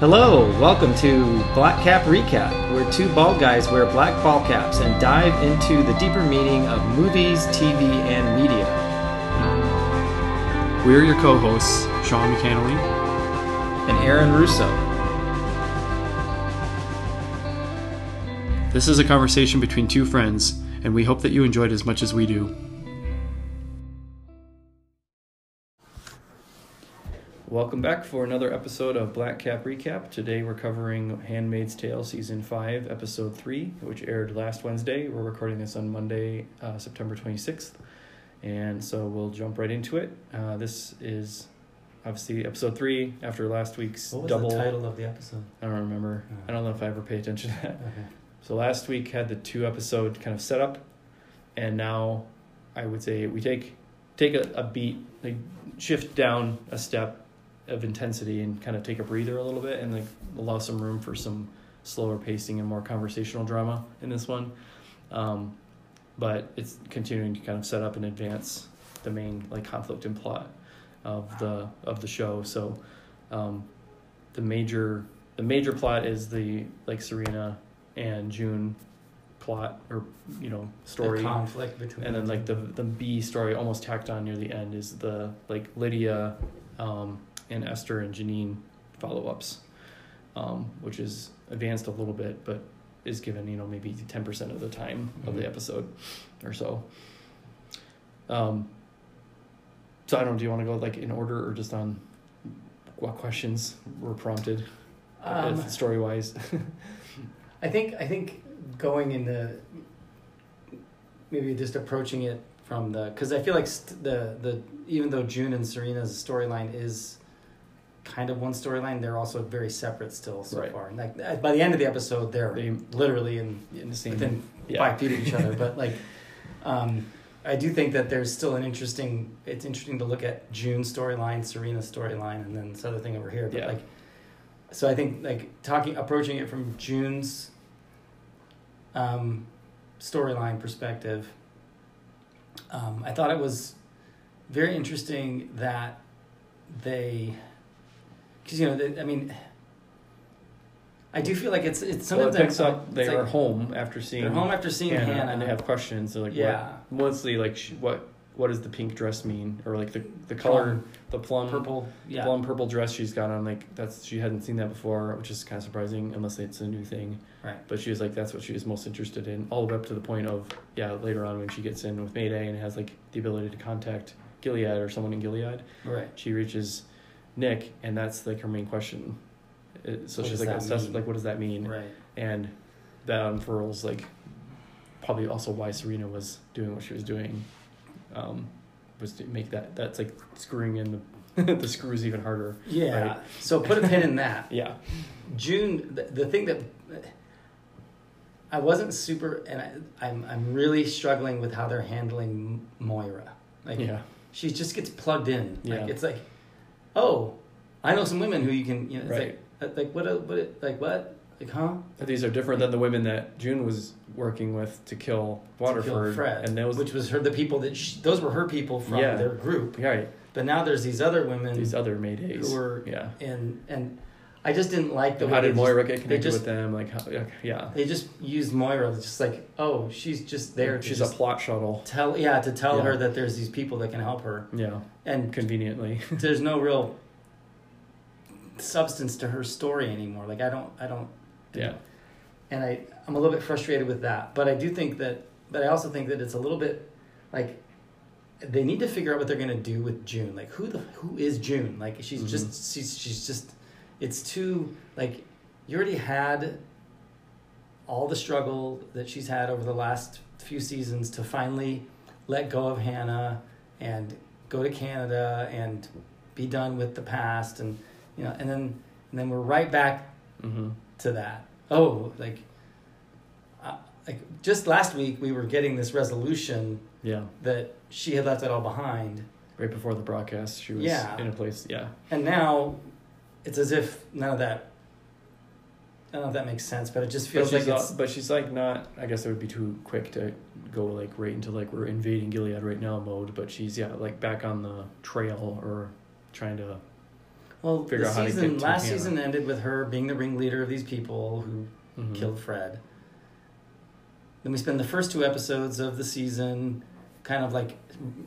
Hello, welcome to Black Cap Recap, where two bald guys wear black ball caps and dive into the deeper meaning of movies, TV, and media. We're your co hosts, Sean McCannley. And Aaron Russo. This is a conversation between two friends, and we hope that you enjoyed as much as we do. Welcome back for another episode of Black Cap Recap. Today we're covering Handmaid's Tale Season 5, Episode 3, which aired last Wednesday. We're recording this on Monday, uh, September 26th. And so we'll jump right into it. Uh, this is obviously Episode 3 after last week's What was double. the title of the episode? I don't remember. Oh. I don't know if I ever pay attention to that. Okay. So last week had the two episode kind of setup, and now I would say we take take a, a beat, like shift down a step of intensity and kind of take a breather a little bit and like allow some room for some slower pacing and more conversational drama in this one. Um, but it's continuing to kind of set up and advance the main like conflict and plot of the of the show. So um, the major the major plot is the like Serena and June plot or you know story The conflict between and then like the the B story almost tacked on near the end is the like Lydia um, and Esther and Janine follow ups, um, which is advanced a little bit, but is given you know maybe ten percent of the time of the Mhm. episode or so. Um, so I don't. know, Do you want to go like in order or just on what questions were prompted, Um, story wise? I think I think going into maybe just approaching it from the because I feel like st- the the even though June and Serena's storyline is kind of one storyline, they're also very separate still so Right. far. And like by the end of the episode, they're They- literally in in the same. within yeah. five feet of each other. But like, um, I do think that there's still an interesting. It's interesting to look at June's storyline, Serena's storyline, and then this other thing over here. But Yeah. like, so I think like talking, approaching it from June's um, storyline perspective. Um, I thought it was very interesting that they, because you know, they, I mean. I do feel like it's it's Well, it sometimes picks up. They it's are like- home after seeing. they're home after seeing Hannah, Hannah, and they have questions. They're like, yeah, what, mostly like what what does the pink dress mean, or like the the color, Plum. the plum purple, yeah, plum purple dress she's got on. Like that's she hadn't seen that before, which is kind of surprising unless it's a new thing. right, But she was like, that's what she was most interested in, all the way up to the point of yeah, later on when she gets in with Mayday and has like the ability to contact Gilead or someone in Gilead, right, she reaches Nick, and that's like her main question. It, so What she's like, obsessed mean? with like, what does that mean? right, and that unfurls like probably also why Serena was doing what she was doing um, was to make that that's like screwing in the the screws even harder. yeah. Right. So put a pin in that. Yeah, June, the, the thing that I wasn't super, and I, I'm I'm really struggling with how they're handling Moira. Like, yeah, she just gets plugged in. Yeah. Like it's like, oh, I know some women who you can, you know, it's Right. like, like what, uh, what, like what, like huh? but these are different than the women that June was working with to kill To kill Waterford, Fred, and those which was her the people that she, those were her people from Yeah. their group. Yeah, right But now there's these other women these other Maydays. who were yeah. and and I just didn't like the way did just- get connected just- with them? Like, how, yeah, They just used Moira, just like, oh, she's just there. to she's just a plot shuttle. tell, yeah, to tell Yeah. her that there's these people that can help her, Yeah, and conveniently. there's no real substance to her story anymore. Like I don't, I don't, yeah, and I, I'm a little bit frustrated with that. But I do think that, but I also think that it's a little bit like they need to figure out what they're gonna do with June. Like who the who is June? Like she's Mhm. just she's she's just it's too like you already had all the struggle that she's had over the last few seasons to finally let go of Hannah and go to Canada and be done with the past and you know and then and then we're right back mm-hmm. to that. Oh, like, uh, like just last week we were getting this resolution yeah. that she had left it all behind, Right before the broadcast, she was Yeah. in a place. Yeah, and now it's as if none of that. I don't know if that makes sense, but it just feels like it's not, but she's like not. I guess it would be too quick to go like right into like we're invading Gilead right now mode. But she's yeah like back on the trail or trying to Well, Figure the out how to get season to last Hannah. season ended with her being the ringleader of these people who Mhm. killed Fred. Then we spend the first two episodes of the season kind of like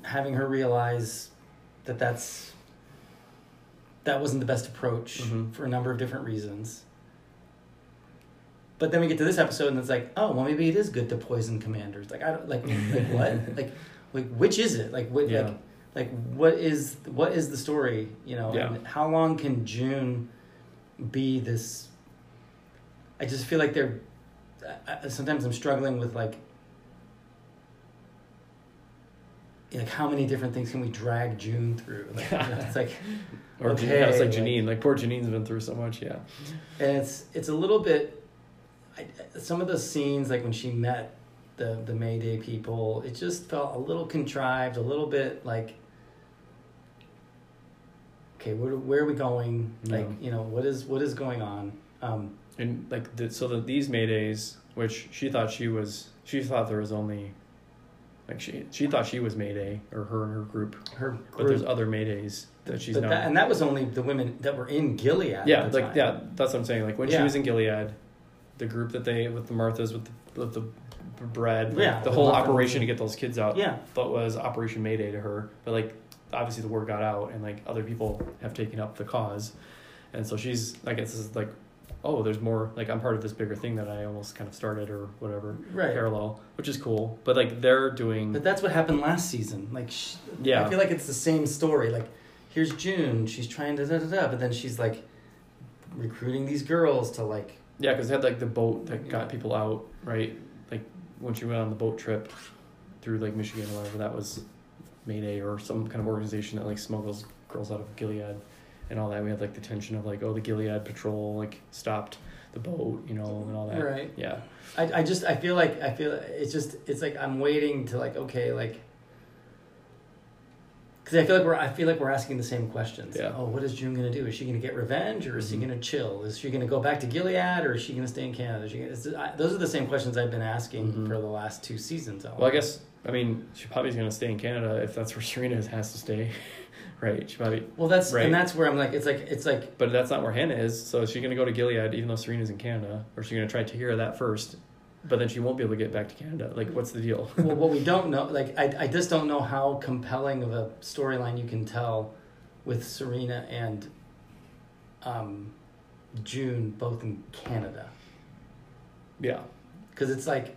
having her realize that that's that wasn't the best approach Mhm. for a number of different reasons. But then we get to this episode and it's like, oh, well, maybe it is good to poison commanders. Like I don't like like what like like which is it? Like what Yeah. like like what is what is the story? You know, Yeah. and how long can June be this? I just feel like they're. I- sometimes I'm struggling with like. Like how many different things can we drag June through? Like, you know, it's like, Or Okay, yeah, it's like like- Janine. Like poor Janine's been through so much. Yeah. and it's it's a little bit. I, some of the scenes, like when she met the the Mayday people, it just felt a little contrived, a little bit like. Okay, where where are we going? Like Yeah. you know what is what is going on? Um, And like the, so that these Maydays, which she thought she was, she thought there was only, like she she thought she was Mayday or her and her group, her group. but there's other Maydays that she's but now. that, and that was only the women that were in Gilead. yeah, like time. yeah, that's what I'm saying. Like when she was in Gilead, the group that they with the Marthas with the with the bread, like, Yeah, the the whole operation to get those kids out, yeah. thought was Operation Mayday to her. But like obviously the word got out, and like other people have taken up the cause, and so she's like it's just like, oh, there's more. Like I'm part of this bigger thing that I almost kind of started or whatever Right. parallel, which is cool. But like they're doing, But that's what happened last season. Like, sh- Yeah. I feel like it's the same story. Like, here's June. She's trying to da da da, but then she's like recruiting these girls to like. yeah, because they had like the boat that got people out, right? Like when she went on the boat trip through like Michigan or whatever, that was Mayday or some kind of organization that like smuggles girls out of Gilead and all that. We had like the tension of like, oh, the Gilead patrol like stopped the boat, you know, and all that. Right. Yeah. I, I just I feel like I feel it's just it's like I'm waiting to like okay like. Because I feel like we're I feel like we're asking the same questions. Yeah. Oh, what is June gonna do? Is she gonna get revenge, or is she Mhm. gonna chill? Is she gonna go back to Gilead, or is she gonna stay in Canada? Is she gonna, I, those are the same questions I've been asking Mhm. for the last two seasons. Well, I guess I mean she probably is gonna stay in Canada if that's where Serena has to stay, right? She probably, Well, that's Right. and that's where I'm like it's like it's like but that's not where Hannah is. So is she gonna go to Gilead even though Serena's in Canada, or is she gonna try to hear that first? But then she won't be able to get back to Canada. Like, what's the deal? well, what we don't know, like I, I just don't know how compelling of a storyline you can tell with Serena and um, June both in Canada, yeah, because it's like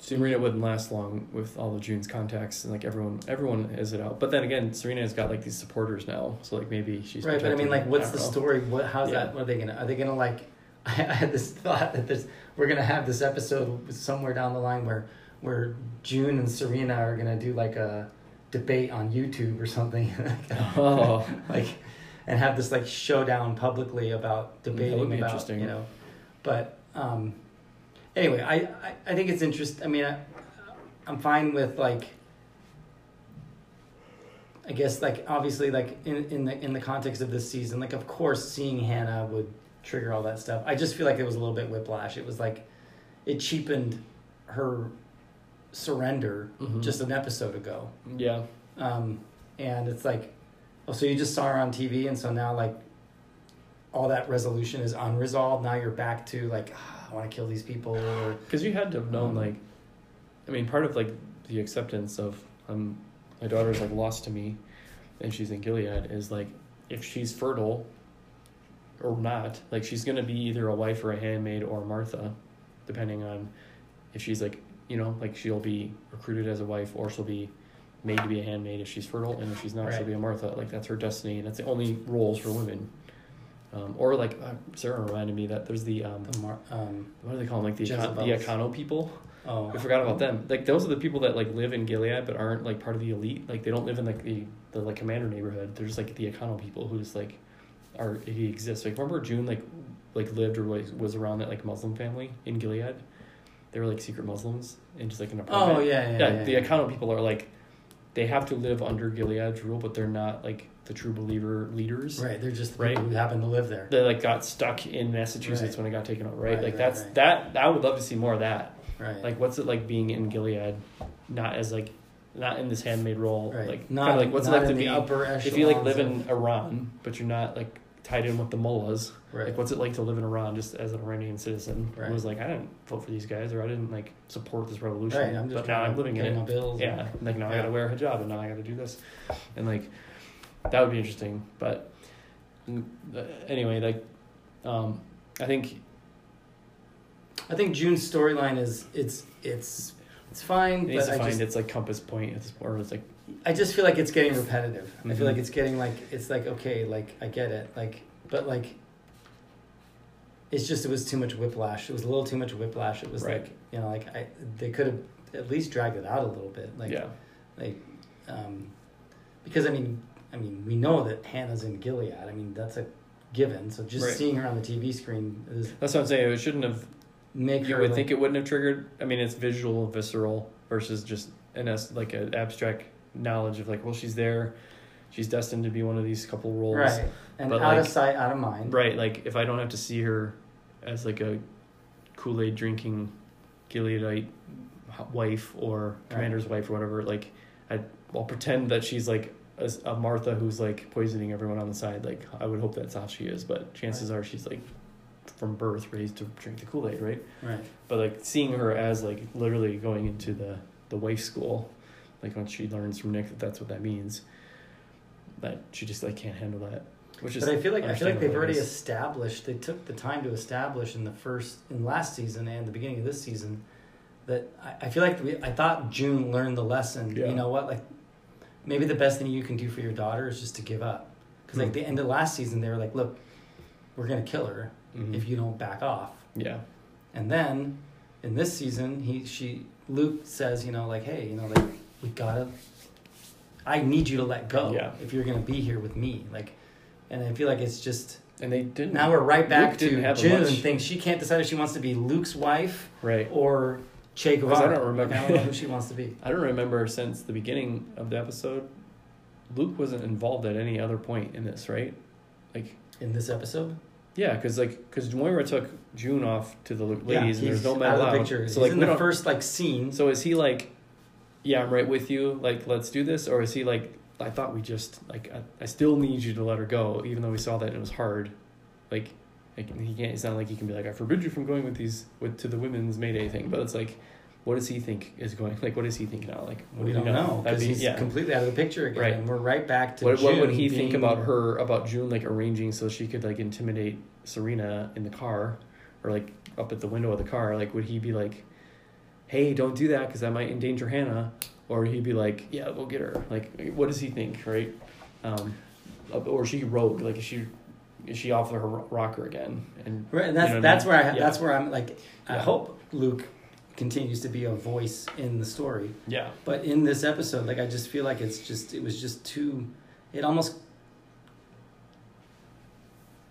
Serena wouldn't last long with all of June's contacts and like everyone, everyone is it out. But then again, Serena has got like these supporters now, so like maybe she's right. But I mean, like, what's the story? What how's Yeah. that? What are they gonna? Are they gonna like? I, had this thought that this we're gonna have this episode somewhere down the line where where June and Serena are gonna do like a debate on YouTube or something. Oh, like and have this like showdown publicly about That would debating be about interesting. you know but um anyway I, I i think it's interesting i mean I, i'm fine with like i guess like obviously like in in the in the context of this season like of course seeing hannah would trigger all that stuff i just feel like it was a little bit whiplash it was like it cheapened her surrender Mhm. just an episode ago yeah, um, and it's like, oh, so you just saw her on TV, and so now like all that resolution is unresolved. Now you're back to like, ah, I want to kill these people, because you had to have known Um, like, I mean, part of like the acceptance of um, my daughter's like lost to me, and she's in Gilead is like if she's fertile or not, like she's gonna be either a wife or a handmaid or Martha, depending on if she's like you know like she'll be recruited as a wife or she'll be made to be a handmaid if she's fertile, and if she's not, she'll be a Martha. Like that's her destiny, and that's the only roles for women. Um, or like uh, Sarah reminded me that there's the um, the mar- um, what do they call them? Like the Econ- the Econo people. oh, I forgot about them. Like those are the people that like live in Gilead but aren't like part of the elite. Like they don't live in like the the like commander neighborhood. They're just like the Econo people who just like are he exists. Like remember June like like lived or like was around that like Muslim family in Gilead. They were like secret Muslims and just like an apartment. Oh yeah, yeah, yeah. yeah, the yeah. Econo people are like they have to live under Gilead's rule, but they're not like the true believer leaders. Right, they're just the Right. who happen to live there. They like got stuck in Massachusetts Right. when it got taken over, right? Right, like right, that's that. I would love to see more of that. Right, Like, what's it like being in Gilead, not as like, not in this handmaid role? right. Like, not kind of like what's it like to be upper if you like live in Iran, but you're not like tied in with the mullahs. Right. Like, what's it like to live in Iran just as an Iranian citizen? Right. It was like, I didn't vote for these guys or I didn't like support this revolution. right. I'm just but now I'm living in it. bills. Yeah. Like now I gotta wear a hijab and now I gotta do this. And like, that would be interesting. But uh, anyway, like, um, I think, I think June's storyline is it's it's it's fine, it needs but to I find just its like compass point at this, or it's like, I just feel like it's getting repetitive. I Mhm. feel like it's getting like it's like okay, like I get it, like but like it's just it was too much whiplash. It was a little too much whiplash. It was Right. like you know like I they could have at least dragged it out a little bit. Like yeah, like um because I mean I mean we know that Hannah's in Gilead. I mean that's a given. So just Right. seeing her on the TV screen is that's what I'm saying. It shouldn't have make you her would like, think it wouldn't have triggered. I mean, it's visual, visceral versus just an as like an abstract knowledge of like, well, she's there, she's destined to be one of these couple roles, right and but, out of like- sight, out of mind. Right, Like if I don't have to see her as like a Kool Aid drinking Gileadite h- wife or commander's wife or whatever, like I I'll pretend that she's like a, a Martha who's like poisoning everyone on the side. Like I would hope that's how she is, but chances are she's like from birth raised to drink the Kool Aid, right? Right. But like seeing her as like literally going into the the wife school, like when she learns from Nick that that's what that means, that she just like can't handle that. Which is But I feel like I feel like they've already established. They took the time to establish in the first, in last season and the beginning of this season, that I, I feel like we, I thought June learned the lesson. Yeah. You know what? Like, maybe the best thing you can do for your daughter is just to give up. Because like Hmm. the end of last season, they were like, "Look, we're gonna kill her Mhm. if you don't back off." yeah. And then in this season, he she Luke says, you know, like, "Hey, you know, like we gotta." I need you to let go Yeah. if you're gonna be here with me, like, and I feel like it's just And they didn't. now we're right back Luke to June thinks she can't decide if she wants to be Luke's wife right. or Che Because I don't remember- Like, I don't know who she wants to be. I don't remember since the beginning of the episode. Luke wasn't involved at any other point in this, right? Like, In this episode, yeah, because like, because Moira took June off to the ladies, and there's no out men of the allowed. picture. So he's like, in the first like scene. So is he like, yeah, I'm right with you. Like, let's do this, or is he like, I thought we just like, I, I still need you to let her go, even though we saw that it was hard. Like, like he can't. It's not like he can be like, I forbid you from going with these with to the women's Mayday thing. But it's like, what does he think is going? Like, what does he think now? Like, what we do don't know because he's yeah. completely out of the picture again, Right. and we're right back to What, what would June he think about her about June like arranging so she could like intimidate Serena in the car or like up at the window of the car like would he be like hey don't do that because that might endanger Hannah or he'd be like yeah go get her like what does he think right um or she rogue like is she she off of her rocker again and Right, and that's You know what I that's mean? where I Yeah. that's where I'm like I Yeah. hope Luke continues to be a voice in the story. yeah But in this episode, like I just feel like it's just it was just too it almost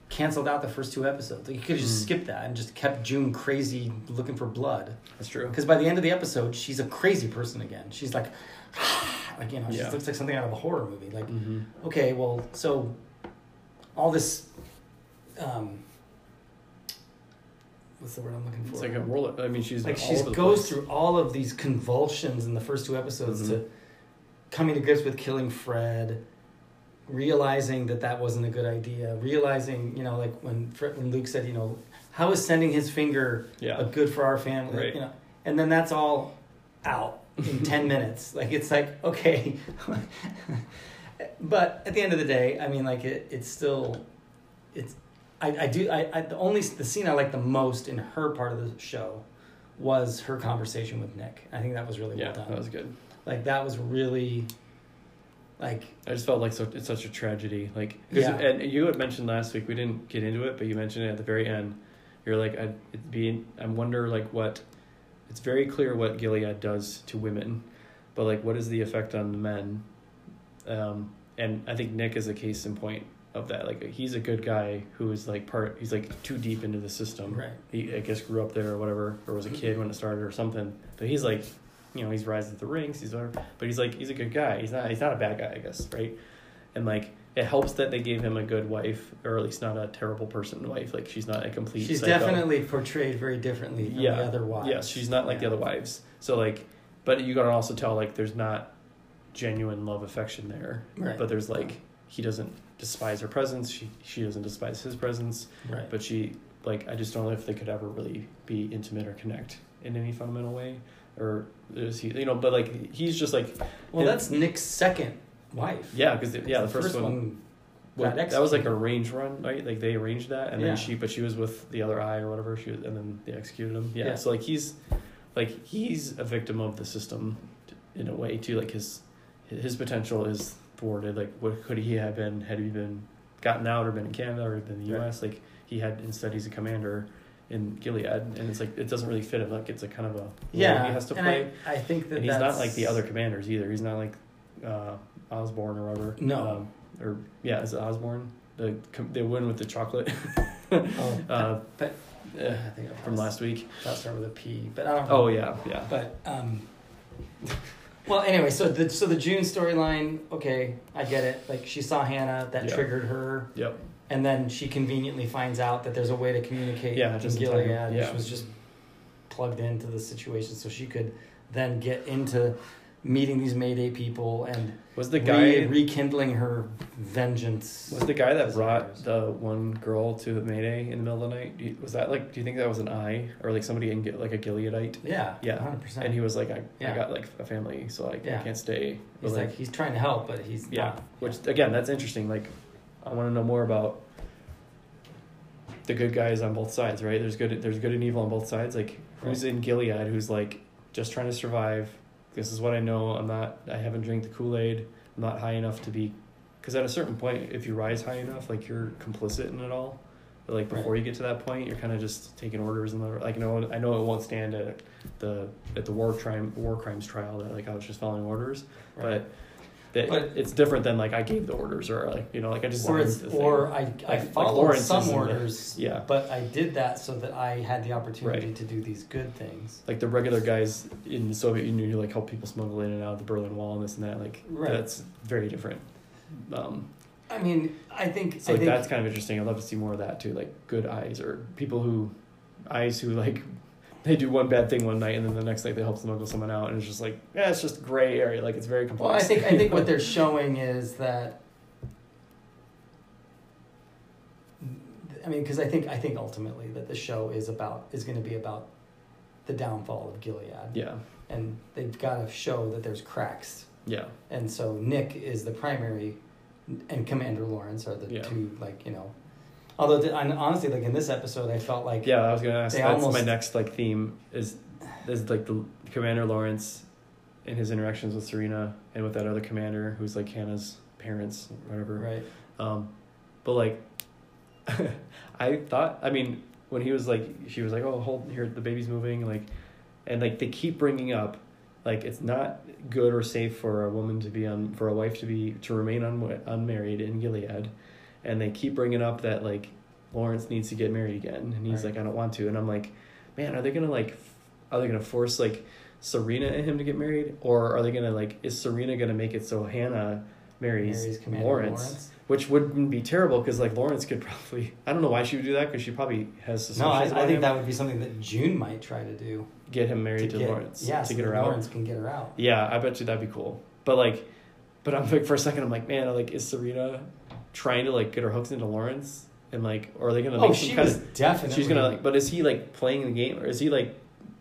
canceled out the first two episodes. Like you could have just Mm. skipped that and just kept June crazy looking for blood. that's true Because by the end of the episode, she's a crazy person again. She's like like you know, she Yeah. looks like something out of a horror movie. Like mm-hmm. okay, well, so all this um what's the word I'm looking for? it's like a roller I mean she's like she goes through all of these convulsions in the first two episodes Mhm. to coming to grips with killing Fred, realizing that that wasn't a good idea, realizing you know like when Fred, when Luke said you know how is sending his finger yeah good for our family Right. you know and then that's all out in 10 minutes like it's like okay but at the end of the day i mean like it, it's still it's i, I do I, I the only the scene i like the most in her part of the show was her conversation with nick i think that was really yeah well done that was good like that was really like I just felt like so, it's such a tragedy. Like Yeah. and you had mentioned last week we didn't get into it, but you mentioned it at the very end. You're like, I'd it'd be, I wonder like what. It's very clear what Gilead does to women, but like, what is the effect on the men? Um, and I think Nick is a case in point of that. Like, he's a good guy who is like part. He's like too deep into the system. right He I guess grew up there or whatever, or was a kid when it started or something. But he's like, you know, he's rising the ranks. He's whatever, but he's like, he's a good guy. He's not, he's not a bad guy, I guess, right? And like, it helps that they gave him a good wife, or at least not a terrible person wife. Like, she's not a complete. she's psycho. definitely portrayed very differently from Yeah. the other wives Yes, she's not like Yeah. the other wives. So like, but you gotta also tell like, there's not genuine love affection there. Right. But there's like, he doesn't despise her presence. She she doesn't despise his presence. Right. But she like I just don't know if they could ever really be intimate or connect in any fundamental way, or is he you know? But like he's just like well, that's Nick's second wife. yeah because yeah the first, one. one well, got that was like a range run, right? Like they arranged that, and Yeah. then she, but she was with the other eye or whatever. She was, and then they executed him. Yeah. Yeah. So like he's, like he's a victim of the system, in a way too. Like his, his potential is thwarted. Like what could he have been had he been gotten out or been in Canada or been in the Right. U.S. Like he had instead he's a commander in Gilead, and it's like it doesn't really fit him. Like it's a kind of a Yeah, he has to and play. I, I think that and he's that's, not like the other commanders either. He's not like uh, Osborne or whatever. No. Um, or yeah, is it Osborne? The com- the one with the chocolate. Oh, uh, but- uh, I think from last week. That'll start with a P, but I don't. know. Oh yeah, yeah. But um, well, anyway, so the so the June storyline. Okay, I get it. Like she saw Hannah, that Yeah. triggered her, Yep. and then she conveniently finds out that there's a way to communicate Yeah, just in Gilead, time. which Yeah. was just plugged into the situation, so she could then get into meeting these Mayday people and Was the re- guy rekindling her vengeance. was the guy that brought the one girl to the Mayday in the middle of the night? Do you, was that like? Do you think that was an eye or like somebody in like a Gileadite? Yeah, Yeah. hundred percent. And he was like, I, I got like a family, so like I can't stay. But, He's like, he's trying to help, but he's Yeah, not. which again, that's interesting. Like, I want to know more about the good guys on both sides, right? There's good, there's good and evil on both sides. Like, who's in Gilead? Who's like just trying to survive? This is what I know. I'm not. I haven't drank the Kool Aid. I'm not high enough to be. Because at a certain point, if you rise high enough, like you're complicit in it all. But like before you get to that point, you're kind of just taking orders and the, like no, I know it won't stand at the at the war crime war crimes trial that like I was just following orders, Right. but that But- it's different than like I gave the orders or like you know like I just or it's or I I Like- like followed Lawrence some in the- orders, yeah but I did that so that I had the opportunity Right. to do these good things. like the regular guys in the Soviet Union who like help people smuggle in and out of the Berlin Wall and this and that like Right. that's very different. Um, I mean, I think so I like think that's kind of interesting. I'd love to see more of that too, like good eyes or people who eyes who like they do one bad thing one night and then the next night they help smuggle someone out and it's just like yeah it's just gray area like it's very complex. well, I think I think what they're showing is that. I mean, because I think I think ultimately that the show is about is going to be about the downfall of Gilead, yeah and they've got to show that there's cracks yeah and so Nick is the primary, and Commander Lawrence are the Yeah. two like you know. Although th- and honestly, like in this episode, I felt like Yeah, I was gonna ask. That's my next like theme is is like the Commander Lawrence in his interactions with Serena and with that other commander who's like Hannah's parents, whatever. right. Um, but like, I thought. I mean, when he was like, she was like, "Oh, hold here, the baby's moving," like, and like they keep bringing up, like it's not good or safe for a woman to be on for a wife to be to remain un, unmarried in Gilead, and they keep bringing up that like Lawrence needs to get married again, and he's Right. like, "I don't want to," and I'm like, man, are they gonna like, are they gonna force like Serena and him to get married, or are they gonna like, is Serena gonna make it so Hannah marries, Commander Lawrence? Lawrence. which wouldn't be terrible because like Lawrence could probably I don't know why she would do that because she probably has No, I, I think him. that would be something that June might try to do get him married to, get, Lawrence Yeah, to so get her that out. Lawrence can get her out. Yeah, I bet you that'd be cool. But like, but I'm like for a second I'm like man like is Serena trying to like get her hooks into Lawrence and like or are they gonna Oh, she was of definitely. she's gonna like but is he like playing the game or is he like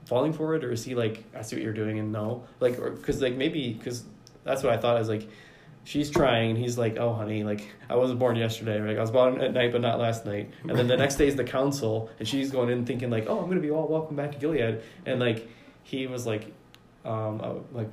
falling for it or is he like I see what you're doing and no? Like or because like maybe because that's what I thought is like she's trying and he's like oh honey like I wasn't born yesterday right? I was born at night but not last night. And then the next day is the council and she's going in thinking like oh I'm gonna be all welcome back to Gilead. And like he was like um uh, like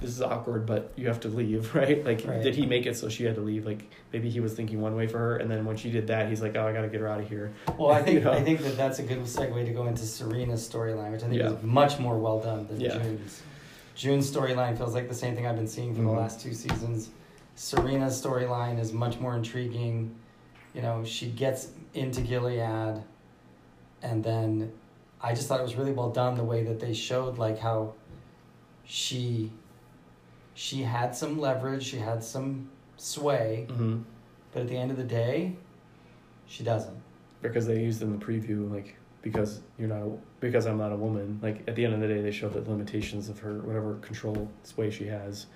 this is awkward but you have to leave right like Right. did he make it so she had to leave like maybe he was thinking one way for her and then when she did that he's like oh I gotta get her out of here Well, I think you know? I think that that's a good segue to go into Serena's storyline, which I think Yeah. is much more well done than Yeah. June's. June's storyline feels like the same thing I've been seeing for Mhm. the last two seasons. Serena's storyline is much more intriguing. You know, she gets into Gilead, and then I just thought it was really well done the way that they showed like how she she had some leverage, she had some sway, mm-hmm. but at the end of the day, she doesn't. because they used in the preview like because you're not a, because I'm not a woman like at the end of the day they show the limitations of her whatever control sway she has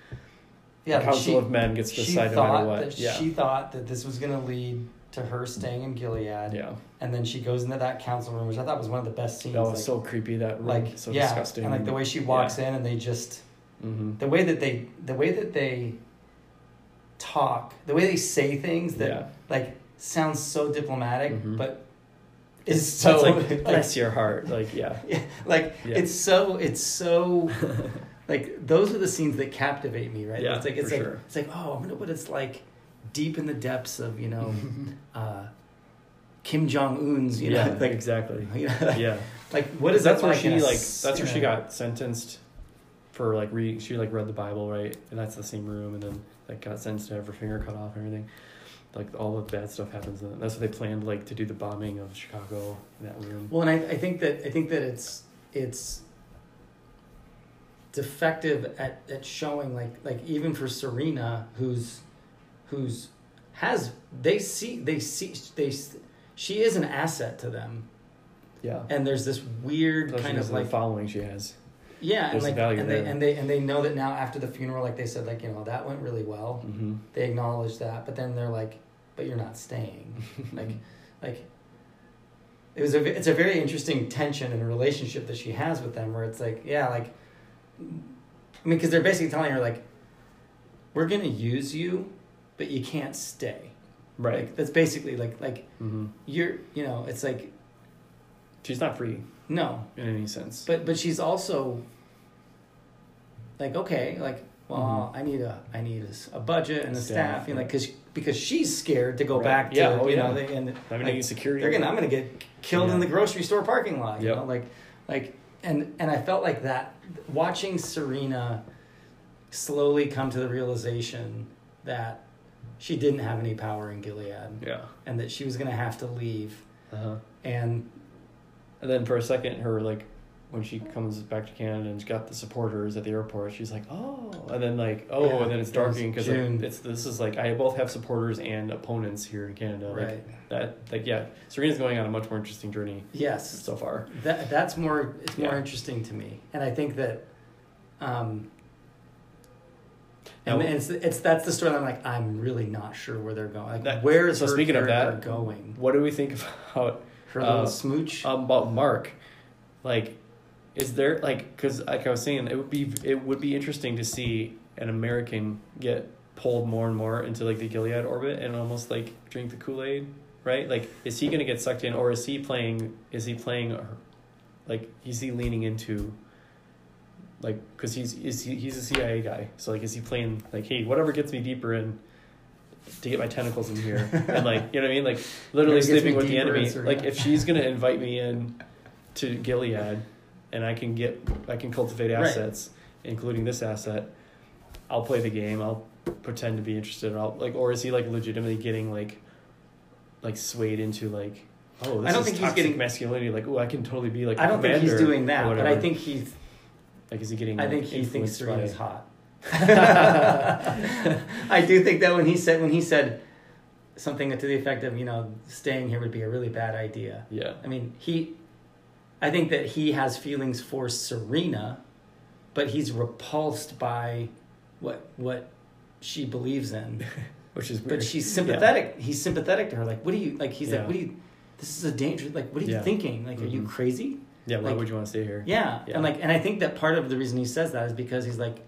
yeah, the council she- of men gets to she decide no matter what. Yeah, she thought that this was going to lead to her staying in Gilead, yeah, and then she goes into that council room, which I thought was one of the best scenes. that was like, so creepy. That room, like so yeah, disgusting. and like the way she walks in, and they just hmm the way that they the way that they talk, the way they say things that yeah, like sounds so diplomatic, Mhm. but is so so it's like like, bless your heart. Like yeah, yeah, like Yeah. it's so it's so like those are the scenes that captivate me, right? Yeah, it's like it's like sure. it's like oh, I wonder what it's like deep in the depths of you know uh, Kim Jong Un's, you know, yeah, like exactly. you know, like, Yeah, like what is that's that where like she like that's where she got sentenced for like reading. She like read the Bible, right? And that's the same room, and then like got sentenced to have her finger cut off and everything. Like all the bad stuff happens, and that's what they planned like to do the bombing of Chicago in that room. Well, and I, I think that I think that it's it's defective at, at showing like like even for Serena, who's who's has they see they see they she is an asset to them, Yeah, and there's this weird Especially kind of like following she has. Yeah, and like value and they and they and they know that now after the funeral, like they said, like you know that went really well. Mm-hmm. They acknowledge that, but then they're like, but you're not staying. like like it was a it's a very interesting tension in a relationship that she has with them where it's like yeah like i mean because they're basically telling her like we're gonna use you but you can't stay right. like that's basically like like mm-hmm. you're you know it's like She's not free no in any sense. but but she's also like okay like well i need a i need a budget and a Staff, staff you know like because because she's scared to go Right. back to Yeah, oh, you yeah. know they, and mean, like, security. they're gonna I'm gonna get killed in the grocery store parking lot. You Yep. know, like like and and I felt like that watching Serena slowly come to the realization that she didn't have any power in Gilead Yeah. and that she was gonna have to leave Uh-huh. and And then for a second, her like when she comes back to Canada and she's got the supporters at the airport, she's like, oh, and then like oh, Yeah, and then it's darkening because it's this is like I both have supporters and opponents here in Canada. Like right that, like yeah, Serena's going on a much more interesting journey yes so far. that that's more it's more Yeah. interesting to me and I think that um and Now- it's it's that's the story. I'm like I'm really not sure where they're going. Like That- where is so speaking of that, going? What do we think about Her little uh, smooch. about Mark? Like, is there like because like I was saying, it would be it would be interesting to see an American get pulled more and more into like the Gilead orbit and almost like drink the Kool Aid, right? Like, is he gonna get sucked in, or is he playing? Is he playing? Like, is he leaning into? Like, because he's is he, he's a CIA guy, so like, is he playing like, hey, whatever gets me deeper in, to get my tentacles in here, and like, you know what I mean, like literally sleeping with the enemy. Like, if she's gonna invite me in to Gilead, and I can get, I can cultivate Right. assets, including this asset. I'll play the game. I'll pretend to be interested. I'll like, or is he like legitimately getting like, like swayed into like, oh, this I don't is think he's getting- masculinity. Like, oh, I can totally be like. I don't think he's doing that, but I think he's. like, is he getting? I think like, he thinks Serena's hot. I do think that when he said when he said something to the effect of you know staying here would be a really bad idea. Yeah. I mean he, I think that he has feelings for Serena, but he's repulsed by what what she believes in. Which is weird. But she's sympathetic. He's sympathetic to her. Like, what do you like? He's Yeah. like, what do you? This is a danger. Like, what are you Yeah. thinking? Like, are you Mhm. crazy? Yeah. Why like- would you want to stay here? Yeah. Yeah. And like and I think that part of the reason he says that is because he's like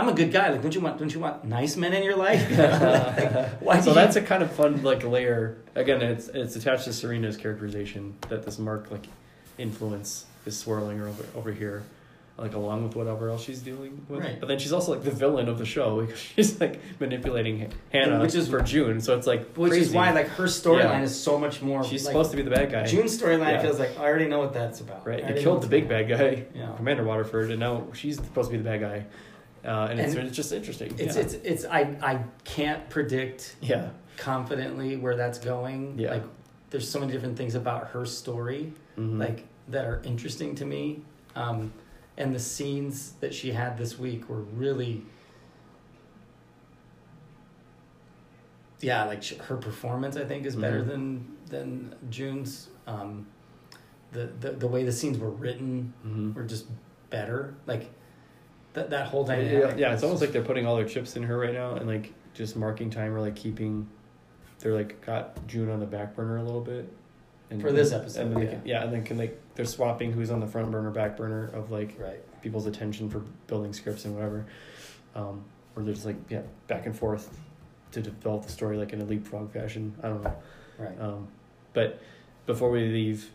I'm a good guy. Like don't you want don't you want nice men in your life? Like, why so you- that's a kind of fun like layer. Again, it's it's attached to Serena's characterization that this Mark like influence is swirling over over here, like along with whatever else she's dealing with. Right. But then she's also like the villain of the show because she's like manipulating Hannah, Which is- for June. So it's like which crazy. is why like her storyline Yeah. is so much more she's like, supposed to be the bad guy. June's storyline Yeah. feels like I already know what that's about. Right, you killed the big bad guy, Yeah. Commander Waterford, and now she's supposed to be the bad guy, uh, and, it's, And it's just interesting. It's yeah. it's it's I I can't predict yeah, confidently where that's going. Yeah. Like there's so many different things about her story Mhm. like that are interesting to me. Um, and the scenes that she had this week were really, yeah, like sh- her performance I think is better Mhm. than than June's. Um, the, the the way the scenes were written Mhm. were just better. Like that that whole Yeah, dynamic. yeah, it's almost like they're putting all their chips in her right now and like just marking time or like keeping. They're like got June on the back burner a little bit. And, For this episode, and then they yeah. can, yeah, and then can like they're swapping who's on the front burner, back burner of like right. people's attention for building scripts and whatever, um, or they're just like yeah back and forth to develop the story like in a leapfrog fashion. I don't know. Right. Um, but before we leave,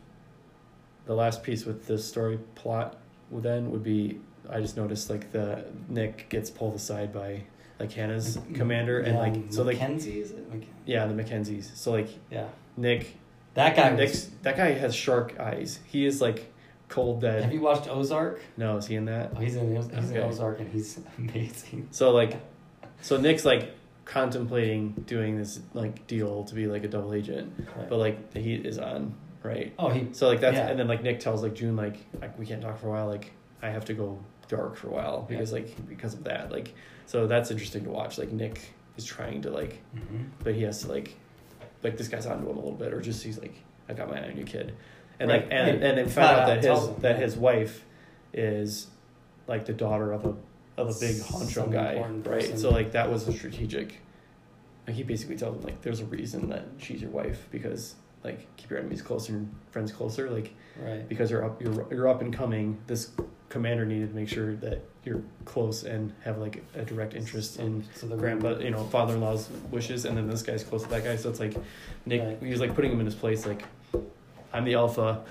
the last piece with the story plot then would be I just noticed like the Nick gets pulled aside by like Hannah's commander and Yeah, like so like Mackenzie is it? Mackenzie? yeah the Mackenzies. So like Yeah. Nick That guy. Was, that guy has shark eyes. He is like cold dead. have you watched Ozark? no, is he in that? Oh, he's in he's in Ozark and he's amazing. So like, so Nick's like contemplating doing this like deal to be like a double agent, Right. but like he is on, right? oh, he. So like that's Yeah. and then like Nick tells like June like, like we can't talk for a while like I have to go dark for a while because like because of that like so that's interesting to watch like Nick is trying to like Mhm. but he has to like like this guy's onto him a little bit or just he's like I got my eye on you kid and Right, like and and then found out out that his him, that yeah. his wife is like the daughter of a of a big honcho guy right person. so like that was a strategic like he basically tells him like there's a reason that she's your wife because like keep your enemies closer and friends closer like Right. because you're up you're you're up and coming this commander needed to make sure that you're close and have like a direct interest in so the grandpa you know father-in-law's wishes and then this guy's close to that guy so it's like nick Right. he was like putting him in his place like i'm the alpha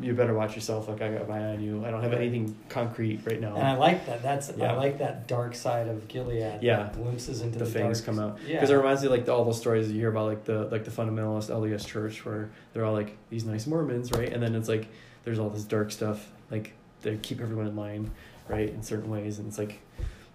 you better watch yourself like i got my eye on you i don't have Right. anything concrete right now And I like that. That's Yeah. I like that dark side of Gilead. Yeah. glimpses into the the, fangs dark- come out Yeah. because it reminds me of, like the, all those stories you hear about like the like the fundamentalist LDS church where they're all like these nice Mormons right and then it's like there's all this dark stuff like they keep everyone in line right in certain ways and it's like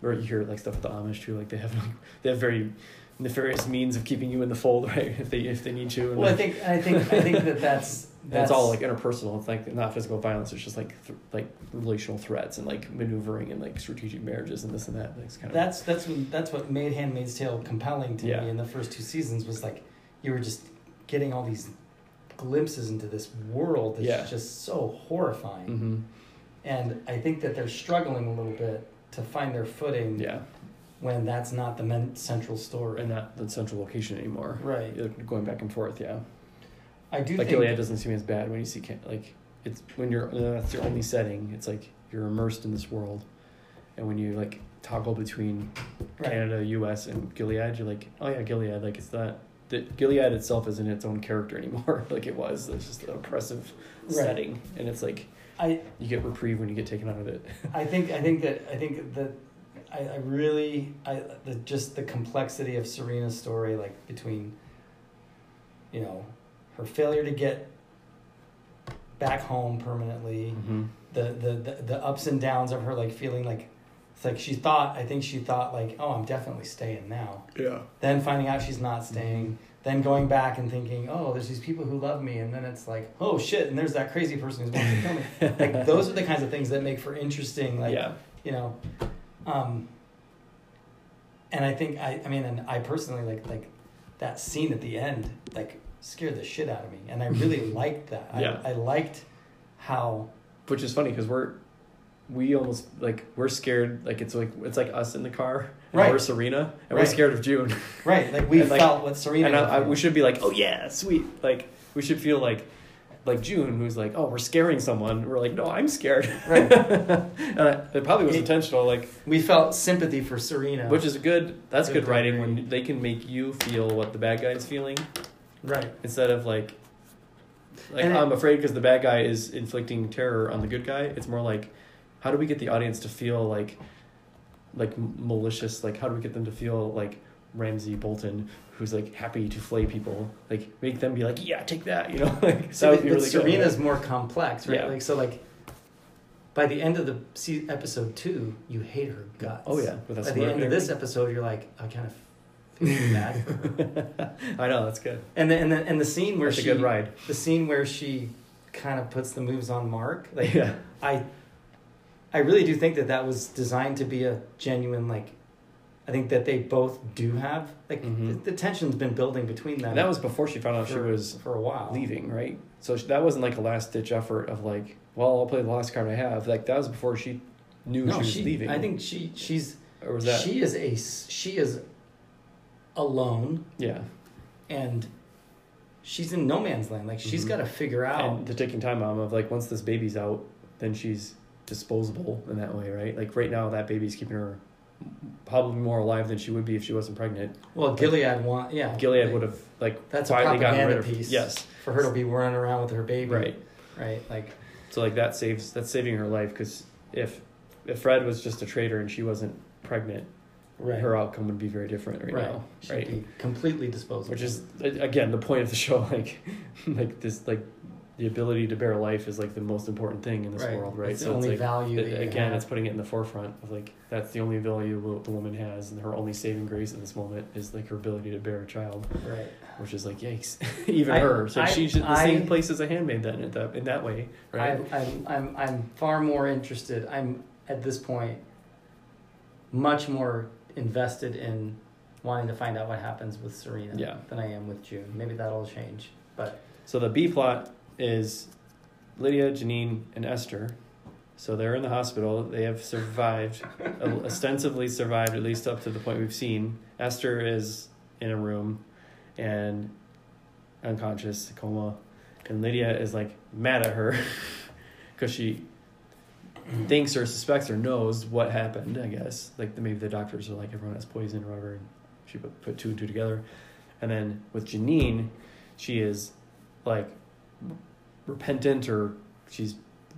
or you hear like stuff with the Amish too like they have like, they have very nefarious means of keeping you in the fold right if they if they need to well, I think I think I think that that's that's all like interpersonal. It's like not physical violence. It's just like th- like relational threats and like maneuvering and like strategic marriages and this and that. It's kind of that's that's what that's what made Handmaid's Tale compelling to Yeah. me in the first two seasons was like you were just getting all these glimpses into this world that's Yeah. just so horrifying. hmm And I think that they're struggling a little bit to find their footing yeah, when that's not the men- central story. and not the central location anymore. Right. You're going back and forth. Yeah, I do like think Gilead doesn't seem as bad when you see like it's when you're uh, that's your only setting. It's like you're immersed in this world, and when you like toggle between Right. Canada, U.S., and Gilead, you're like, oh yeah, Gilead. Like it's not that Gilead itself isn't its own character anymore. like it was. It's just an oppressive Right. setting, and it's like I you get reprieve when you get taken out of it. I think I think that I think that I, I really I the just the complexity of Serena's story like between you know her failure to get back home permanently mm-hmm. the, the the the ups and downs of her like feeling like it's like she thought I think she thought like oh I'm definitely staying now Yeah. then finding out she's not staying then going back and thinking oh there's these people who love me and then it's like oh shit and there's that crazy person who's going to kill me like those are the kinds of things that make for interesting like yeah. you know um and i think i i mean and i personally like like that scene at the end like scared the shit out of me and i really liked that Yeah. I, I liked how Which is funny because we're we almost like we're scared like it's like it's like us in the car and Right. we're Serena and we're scared of June. Right like we And, like- felt what serena and I, I, we should be like oh yeah sweet. Like we should feel like like June who's like oh we're scaring someone. We're like no I'm scared. Right. and I, it probably was It- intentional like we felt sympathy for serena. Which is good that's To good writing when they can make you feel what the bad guy is feeling. Right. Instead of like like And I'm afraid because the bad guy is inflicting terror on the good guy. It's more like how do we get the audience to feel like like malicious? Like how do we get them to feel like Ramsay Bolton, who's like happy to flay people? Like make them be like, yeah, take that. You know, like so that would be but really good. serena's more complex right Yeah. like so like by the end of the se- episode two you hate her guts Oh yeah, that By the end of this episode, you're like, I kind of feel bad. I know that's good. And then and the and the scene where That's she a good ride. the scene where she kind of puts the moves on Mark, like yeah, I, I really do think that that was designed to be a genuine like. I think that they both do have like Mhm. the, the tension's been building between them. and that was before she found out she was for a while. leaving, right? So sh- that wasn't like a last ditch effort of like, well, I'll play the last card I have. Like that was before she knew no, she was she. leaving. I think she she's or was that she is a she is alone yeah. and she's in no man's land. Like she's Mhm. got to figure out. And the ticking time bomb of like once this baby's out, then she's disposable in that way, right? Like right now, that baby's keeping her probably more alive than she would be if she wasn't pregnant. well, Gilead want yeah. Gilead would have like That's a gotten rid of piece. yes, for her to be running around with her baby. right. Right. Like So like that saves that's saving her life because if if Fred was just a traitor and she wasn't pregnant, right. her outcome would be very different right, right. now, She'd right? be completely disposable. Which is again the point of the show, like like this like the ability to bear life is like the most important thing in this right. world, right? It's the so only it's like value. it- again, have. it's putting it in the forefront of like that's the only value the woman has, and her only saving grace in this moment is like her ability to bear a child, right. which is like yikes, even I- her. So I- she's in the I- same place as a handmaid then in that in that way, right? I, I'm, I'm, I'm far more interested. I'm at this point much more invested in wanting to find out what happens with Serena Yeah. than I am with June. Maybe that'll change. But So the B plot is Lydia, Janine, and Esther. So they're in the hospital. They have survived, ostensibly survived, at least up to the point we've seen. Esther is in a room and unconscious, coma. And Lydia is like mad at her because she thinks or suspects or knows what happened, I guess. Like maybe the doctors are like, everyone has poison or whatever. And she put, put two and two together. And then with Janine, she is like repentant or she's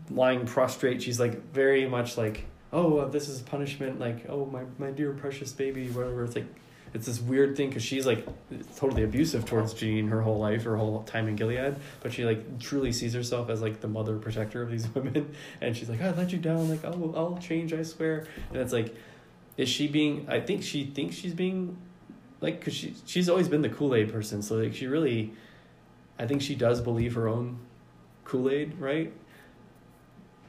lying prostrate. She's like very much like, oh, uh, this is punishment. Like, oh, my, my dear precious baby, whatever. It's like, it's this weird thing because she's like totally abusive towards Jean her whole life, her whole time in Gilead. But she like truly sees herself as like the mother protector of these women. And she's like, I let you down. Like, oh, I'll change, I swear. And it's like, is she being, I think she thinks she's being like, cause she, she's always been the Kool-Aid person. So like she really, I think she does believe her own Kool Aid, right?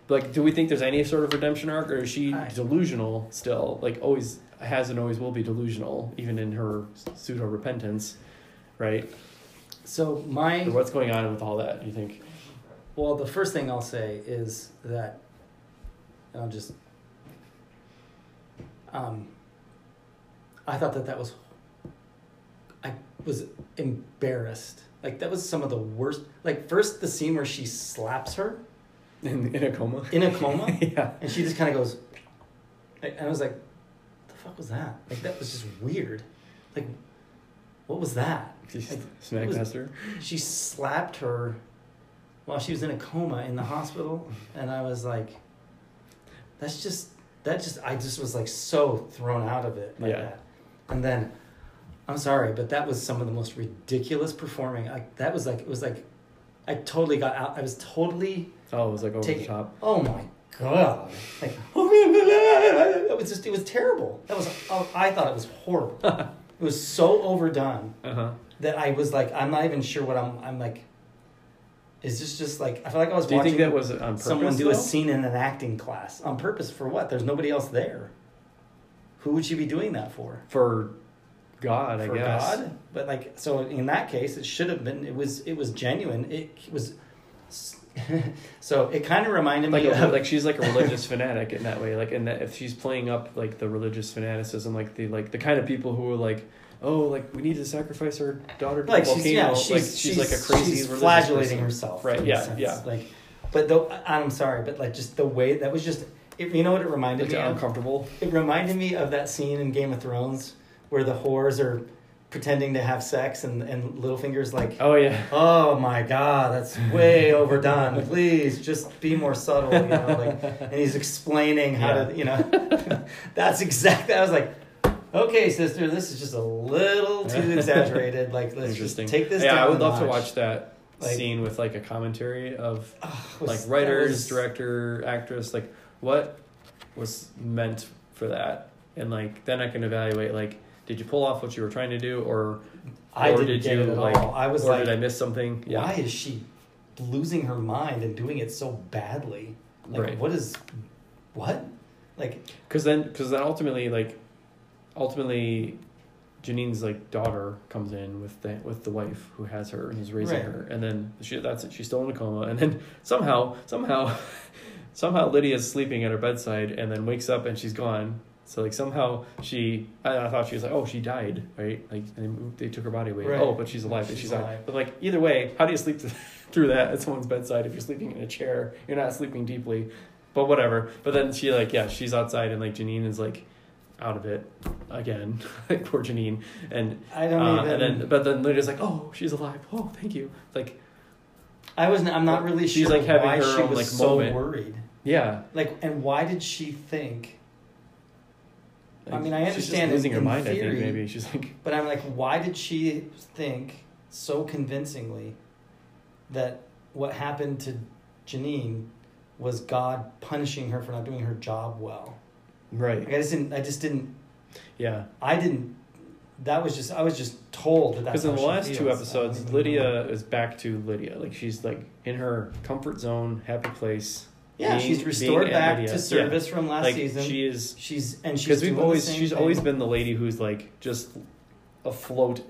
Like, do we think there's any sort of redemption arc, or is she I- delusional still? Like, always has and always will be delusional, even in her pseudo repentance, right? so my Or what's going on with all that? You think? Well, the first thing I'll say is that I'll just. Um, I thought that that was. I was embarrassed. Like that was some of the worst. Like first the scene where she slaps her In, in a coma? in a coma, yeah. and she just kind of goes. And I was like, what "The fuck was that? Like that was just weird. Like, what was that?" She Like, was- her. she slapped her while she was in a coma in the hospital and i was like that's just that just i just was like so thrown out of it like Yeah. that and then i'm sorry but that was some of the most ridiculous performing like that was like it was like i totally got out i was totally Oh, it was like over the top. oh my god like it was just it was terrible that was oh, i thought it was horrible it was so overdone Uh huh. that I was like, I'm not even sure what I'm. I'm like, is this just like I feel like I was Do you watching think that was on purpose? someone do a scene in an acting class on purpose for what? There's nobody else there. Who would she be doing that for? for God, I for guess. God? But like, so in that case, it should have been. It was. It was genuine. It was. so it kind of reminded Like, me a, of like she's like a religious fanatic in that way. Like, and that if she's playing up like the religious fanaticism, like the like the kind of people who are like, oh, like we need to sacrifice our daughter to like she's volcano. yeah like she's, she's, like a crazy she's religious flagellating person. herself Right, yeah, sense. yeah. like but though i'm sorry but like just the way that was just it, you know what it reminded Like me of uncomfortable. it reminded me of that scene in game of thrones where the whores are pretending to have sex and and Littlefinger's like Oh yeah. oh my god that's way overdone please just be more subtle you know like and he's explaining how Yeah. to you know that's exactly i was like okay sister this is just a little too exaggerated like let's just take this yeah, down I would love to watch that Like- scene with like a commentary of was- like writers, was- director, actress, like what was meant for that, and like then I can evaluate like did you pull off what you were trying to do, or I or didn't did get you it at like, all. I was or like, did I miss something? Yeah, why is she losing her mind and doing it so badly? Like, Right. what is, what? Like, because then because then ultimately like ultimately Janine's like daughter comes in with the with the wife who has her and is raising Right. her, and then she that's it. She's still in a coma, and then somehow somehow somehow Lydia's sleeping at her bedside and then wakes up and she's gone. So like somehow she, I, I thought she was like, oh, she died, right? Like they moved, they took her body away. Right. Oh, but she's alive. She's she's alive. alive. But like either way, how do you sleep through that at someone's bedside if you're sleeping in a chair? You're not sleeping deeply, but whatever. But then she like yeah, she's outside and like Janine is like out of it again. like poor Janine and I don't uh, even. and then but then Lydia's like oh she's alive. Oh thank you. Like I wasn't. I'm not really She's, sure She's like, having why her she own, was like, so moment. worried. yeah. Like, and why did she think? I mean, I she's just understand losing in- her in mind. I think maybe she's like But I'm like, why did she think so convincingly that what happened to Janine was God punishing her for not doing her job well? right. Like, I just didn't. I just didn't. Yeah. I didn't. That was just. I was just told that that's Because in the last two episodes, Lydia know. is back to Lydia. Like she's like in her comfort zone, happy place. Yeah, being- she's restored back to service from last Like season. she is she's and she's because we've always she's thing. always been the lady who's like just afloat.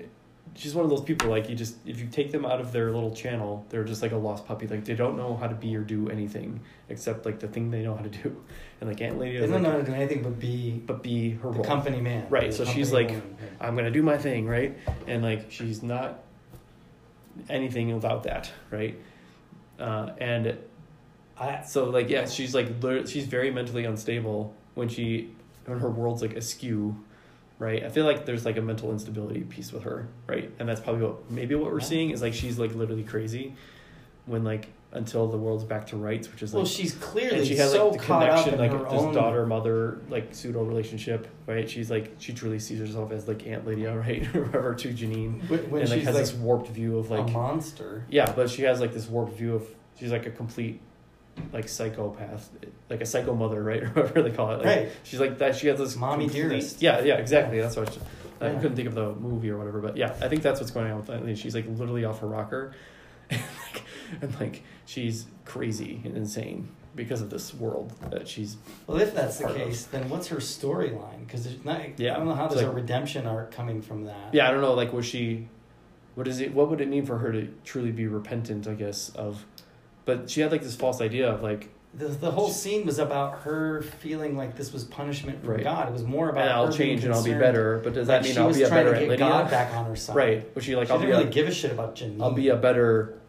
She's one of those people like you just if you take them out of their little channel, they're just like a lost puppy. Like they don't know how to be or do anything except like the thing they know how to do. And like Aunt Lydia They don't like, know how to do anything but be but be her the role. company man. Right, so she's like, woman. I'm gonna do my thing, right? And like she's not anything without that, right? Uh, and I, so like yeah, she's like she's very mentally unstable when she when her world's like askew, right? I feel like there's like a mental instability piece with her, right? And that's probably what maybe what we're Yeah. seeing is like she's like literally crazy when like until the world's back to rights, which is like well, she's clearly and she has so like the caught up connection, like her this own. daughter mother like pseudo relationship, right? She's like she truly sees herself as like Aunt Lydia, right, or whatever to Janine, When, when and like she's has like this warped view of like a monster. yeah, but she has like this warped view of she's like a complete like psychopath, like a psycho mother, right, or whatever they call it. Like, Right. She's like that. She has this Mommy complete- dearest. Yeah, yeah, exactly. That's what. I, I Yeah. couldn't think of the movie or whatever, but yeah, I think that's what's going on with Lydia. She's like literally off her rocker, and like, and like she's crazy and insane because of this world that she's Well, if that's the Part of. case, then what's her storyline? Because there's not. Yeah, I don't know how there's a redemption arc coming from that. yeah i don't know like was she what is it what would it mean for her to truly be repentant i guess of but she had like this false idea of like The, the whole scene was about her feeling like this was punishment from Right. God. It was more about and i'll change and i'll be better but does Like, that mean i'll be a better to at get lydia God back on her side. right was she like She i'll didn't be really a, give a shit about Janine. i'll be a better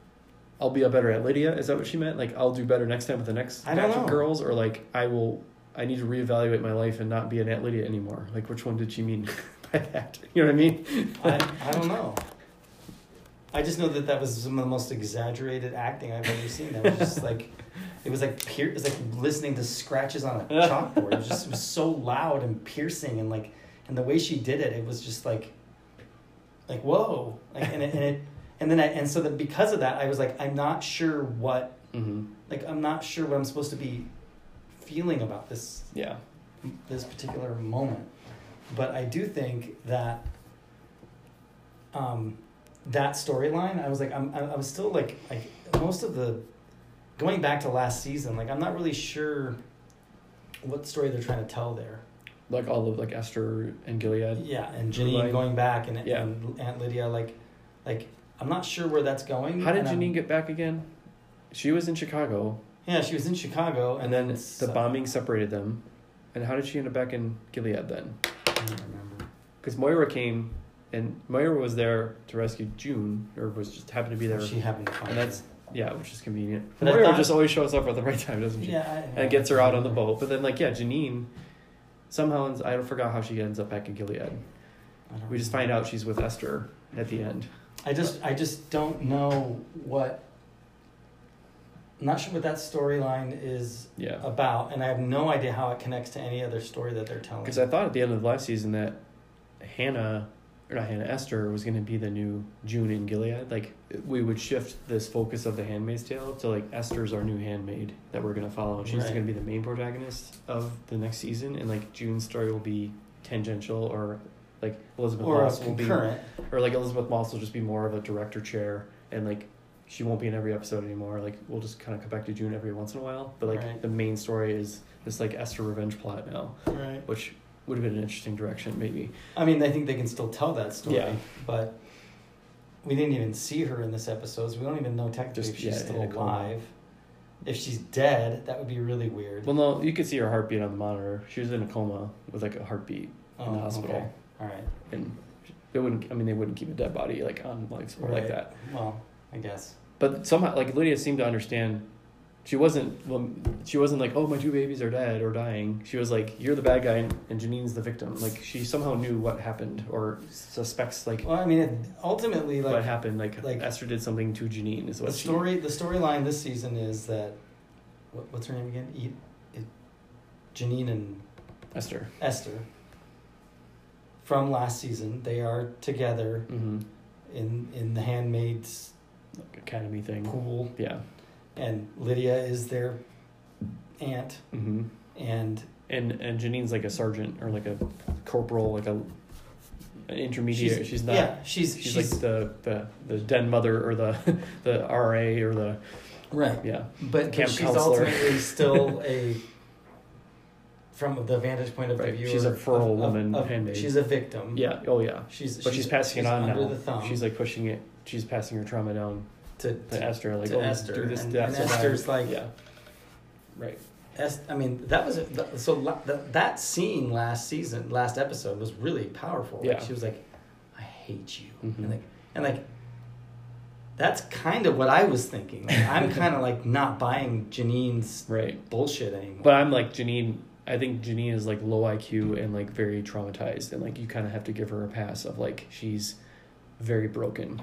i'll be a better at lydia is that what she meant like i'll do better next time with the next batch of girls or like i will i need to reevaluate my life and not be an aunt lydia anymore like which one did she mean by that you know what i mean I, I don't know. I just know that that was some of the most exaggerated acting I've ever seen. That was just like, it was like pier- it was like listening to scratches on a chalkboard. It was just it was so loud and piercing and like, and the way she did it, it was just like, like whoa, like and it, and it and then I and so that because of that, I was like, I'm not sure what mm-hmm. like I'm not sure what I'm supposed to be feeling about this yeah this particular moment. But I do think that um, that storyline, I was like, I'm, I was still like, like most of the going back to last season, like I'm not really sure what story they're trying to tell there. like all of like esther and gilead Yeah, and Janine line. going back and, Yeah. and Aunt Lydia, like, like I'm not sure where that's going. How did and I'm- Janine get back again? She was in Chicago, Yeah, she was in Chicago, and then the bombing separated them. And how did she end up back in Gilead then? I don't remember. Because Moira came, and Moira was there to rescue June, or was just happened to be there. She happened to find. And that's yeah, which is convenient. But I Moira thought- just always shows up at the right time, doesn't she? yeah, I, And gets her out on the boat. But then like yeah, Janine somehow ends, I don't forgot how she ends up back in Gilead. We just find out she's with Esther at the end. I just I just don't know what I'm not sure what that storyline is Yeah. about, and I have no idea how it connects to any other story that they're telling. Because I thought at the end of the last season that Hannah, or not Hannah, Esther was going to be the new June in Gilead. Like, we would shift this focus of the Handmaid's Tale to, like, Esther's our new handmaid that we're going to follow. She's Right. going to be the main protagonist of the next season. And, like, June's story will be tangential, or, like, Elisabeth or Moss will be. Or, like, Elisabeth Moss will just be more of a director chair. And, like, she won't be in every episode anymore. Like, we'll just kind of come back to June every once in a while. But, like, Right. the main story is this, like, Esther revenge plot now Right. which would have been an interesting direction, maybe. I mean, I think they can still tell that story, Yeah. but we didn't even see her in this episode, so we don't even know technically Just, if she's yeah, still in alive. If she's dead, that would be really weird. Well, no, you could see her heartbeat on the monitor. She was in a coma with like a heartbeat, oh, the hospital. okay. All right. and they wouldn't. I mean, they wouldn't keep a dead body like on like somewhere like that. Well, I guess. But somehow, like Lydia seemed to understand. She wasn't. Well, she wasn't like, "Oh, my two babies are dead or dying." She was like, "You're the bad guy, and, and Janine's the victim." Like she somehow knew what happened or suspects like Well, I mean, it, ultimately, what happened. Like, like- Esther did something to Janine. Is the what she. story, the storyline this season is that what, what's her name again? E, it, Janine and Esther. Esther. From last season, they are together Mm-hmm. in in the handmaid's Like academy thing. pool, Yeah. And Lydia is their aunt, Mm-hmm. and And and Janine's like a sergeant or like a corporal, like a an intermediate. She's, not. Yeah, she's She's, she's, like the, the the den mother or the the RA or the right, yeah but, but she's counselor. ultimately still a. From the vantage point of Right, the viewer, she's a feral of- of- woman of- handmaid. She's a victim. yeah oh yeah she's but she's, passing it on under now the thumb she's like pushing it she's passing her trauma down to, to to, Esther like to oh Esther, do this and- death and survive. Esther's like- yeah right Est- I mean that was a, so la- that that scene last season, last episode was really powerful. Like, Yeah. she was like, "I hate you," Mhm. and like and like that's kind of what I was thinking. Like, I'm kind of like not buying Janine's right bullshit anymore. but I'm like Janine I think Janine is like low IQ and like very traumatized and like you kind of have to give her a pass of like she's very broken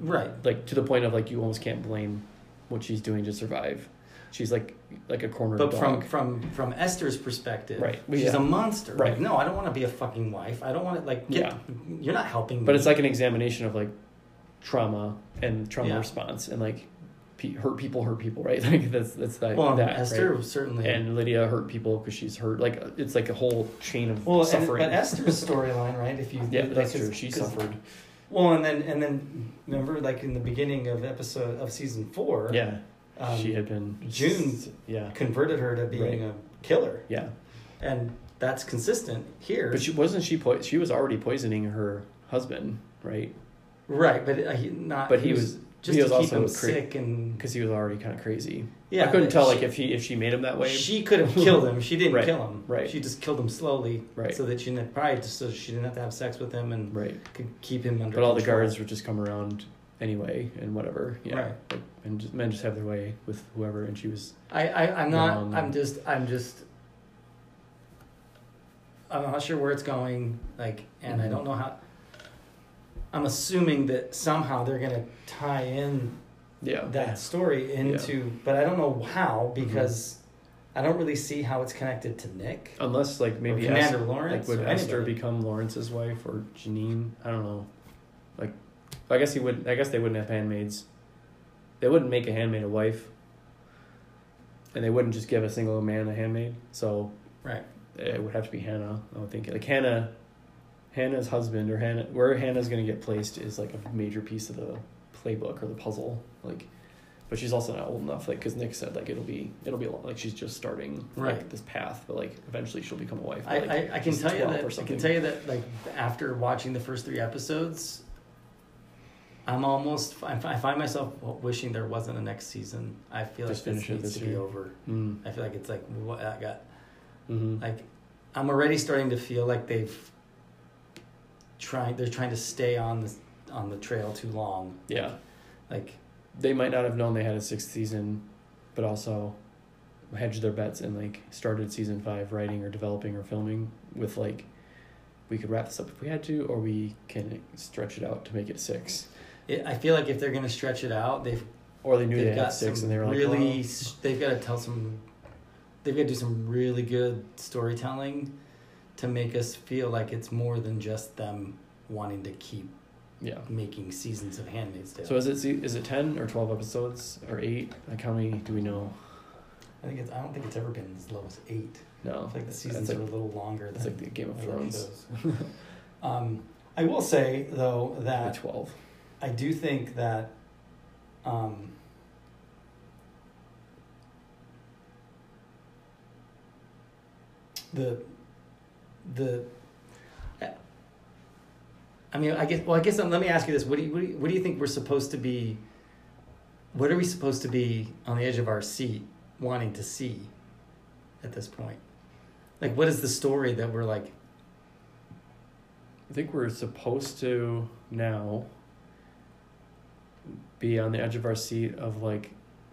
right, like to the point of like you almost can't blame what she's doing to survive she's like like a cornered but dog from from from Esther's perspective, Right, She's yeah. a monster. Right. Like, no, I don't want to be a fucking wife. I don't want to like. Get, You're not helping. But me. it's like an examination of like trauma and trauma Yeah. response and like pe- hurt people hurt people, right? Like that's that's that. well, that Esther right? certainly and Lydia hurt people because she's hurt. Like it's like a whole chain of Well, and, but Esther's storyline, right? If you yeah, that's true. She suffered. Well, and then and then remember, like in the beginning of episode of season four, Yeah, um, she had been June- Yeah, converted her to being Right. a killer, yeah. and that's consistent here. But she wasn't she. Po- she was already poisoning her husband, right? right, but uh, he not. But he was just he to was keep also him cra- sick and because he was already kind of crazy. Yeah. I couldn't tell she- like if he if she made him that way. She could have killed him. She didn't Right, kill him. right. She just killed him slowly, Right. So that she didn't, probably just so she didn't have to have sex with him and right. could keep him under. But all the guards would just come around anyway and whatever. Yeah. Right. Like, and just, men just have their way with whoever, and she was. I, I I'm not. I'm just. I'm just. I'm not sure where it's going. Like, and I Mhm. don't know how. I'm assuming that somehow they're gonna tie in Yeah. that story into, but I don't know how Mm-hmm. because I don't really see how it's connected to Nick Unless like maybe or Commander Es- Lawrence like would or Esther anybody. become Lawrence's wife or Janine? I don't know. Like, I guess he would. I guess they wouldn't have handmaids. They wouldn't make a handmaid a wife. And they wouldn't just give a single man a handmaid. So right. it would have to be Hannah. I would think like Hannah, Hannah's husband or Hannah, where Hannah's going to get placed is like a major piece of the playbook or the puzzle. Like, but she's also not old enough. Like, because Nick said like it'll be it'll be a lot, like she's just starting like this path, but like eventually she'll become a wife. I, Like, I, I can tell you that I can tell you that like after watching the first three episodes, I'm almost I find myself wishing there wasn't a next season. I feel Just like this needs this to be over. Mm. I feel like it's like what I got. hmm Like I'm already starting to feel like they've trying they're trying to stay on the on the trail too long. Yeah, Like they might not have known they had a sixth season, but also hedged their bets and like started season five writing or developing or filming with like we could wrap this up if we had to, or we can stretch it out to make it six. it, I feel like if they're gonna stretch it out, they've Or they knew they've they had got six and they were like, really "Well, s they've got to tell some they've got to do some really good storytelling to make us feel like it's more than just them wanting to keep yeah. making seasons of Handmaid's Tale. So is it se- is it ten or twelve episodes or eight? Like how many do we know? I think it's I don't think it's ever been as low as eight. I No, like the seasons that's are a little longer it's than like the Game of Thrones. um, I will say though Like that twelve. I do think that um, the the I mean I guess well I guess um, let me ask you this what do you, what do you what do you think we're supposed to be what are we supposed to be on the edge of our seat wanting to see at this point? Like, what is the story that we're like? I think we're supposed to now be on the edge of our seat of like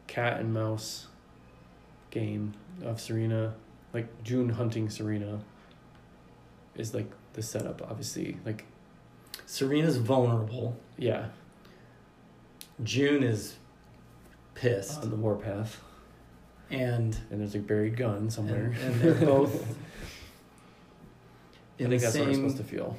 cat and mouse game of Serena, like June hunting Serena is like the setup, obviously. Like, Serena's vulnerable. yeah, June is pissed, on the warpath. and And there's a buried gun somewhere. and, and they're both I think the that's what we're supposed to feel.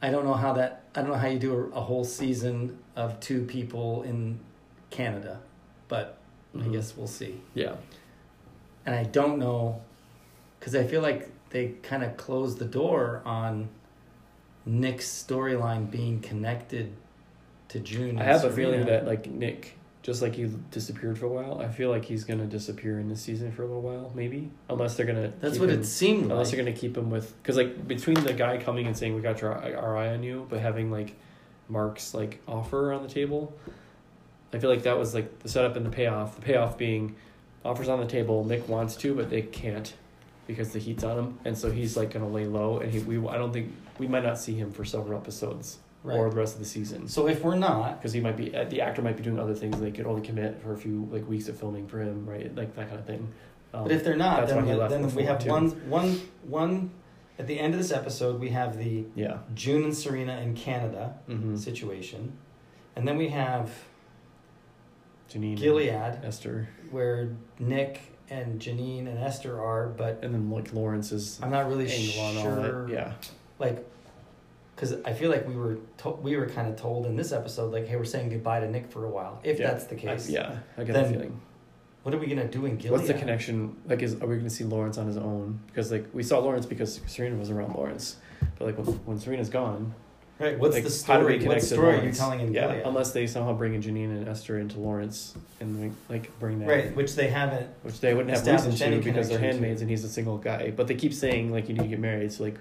I don't know how that. I don't know how you do a, a whole season of two people in Canada, but I Mhm. guess we'll see. Yeah. And I don't know, because I feel like they kind of closed the door on Nick's storyline being connected to June. I have a feeling that like Nick, just like he disappeared for a while, I feel like he's gonna disappear in this season for a little while, maybe, unless they're gonna. that's what him, it seemed like. Unless they're gonna keep him with, because like between the guy coming and saying we got your our eye on you, but having like Mark's like offer on the table, I feel like that was like the setup and the payoff. The payoff being offers on the table. Nick wants to, but they can't because the heat's on him, and so he's like gonna lay low. And he, we, I don't think we might not see him for several episodes Right. or the rest of the season So if we're not, because he might be uh, the actor might be doing other things. They could only commit for a few like weeks of filming for him, right? Like that kind of thing. Um, but if they're not, then, why he the- left then we have too. one, one, one. At the end of this episode, we have the yeah, June and Serena in Canada mm-hmm. situation, and then we have Janine, and Gilead, Esther, where Nick and Janine and Esther are, but and then like Lawrence is I'm not really angle on all sure. Yeah, Like, because I feel like we were to- we were kind of told in this episode, like, hey, we're saying goodbye to Nick for a while. If Yeah. that's the case, I, yeah, I get Then the feeling. what are we gonna do in Gilead? What's the connection? Like, is are we going to see Lawrence on his own? Because like we saw Lawrence because Serena was around Lawrence, but like when, when Serena's gone, Right. What's like, the how do story? what story are you telling in yeah, Gilead? unless they somehow bring in Janine and Esther into Lawrence and like, bring that right, which they haven't. which they wouldn't have reason to because they're connection to. handmaids and he's a single guy. But they keep saying like you need to get married, so like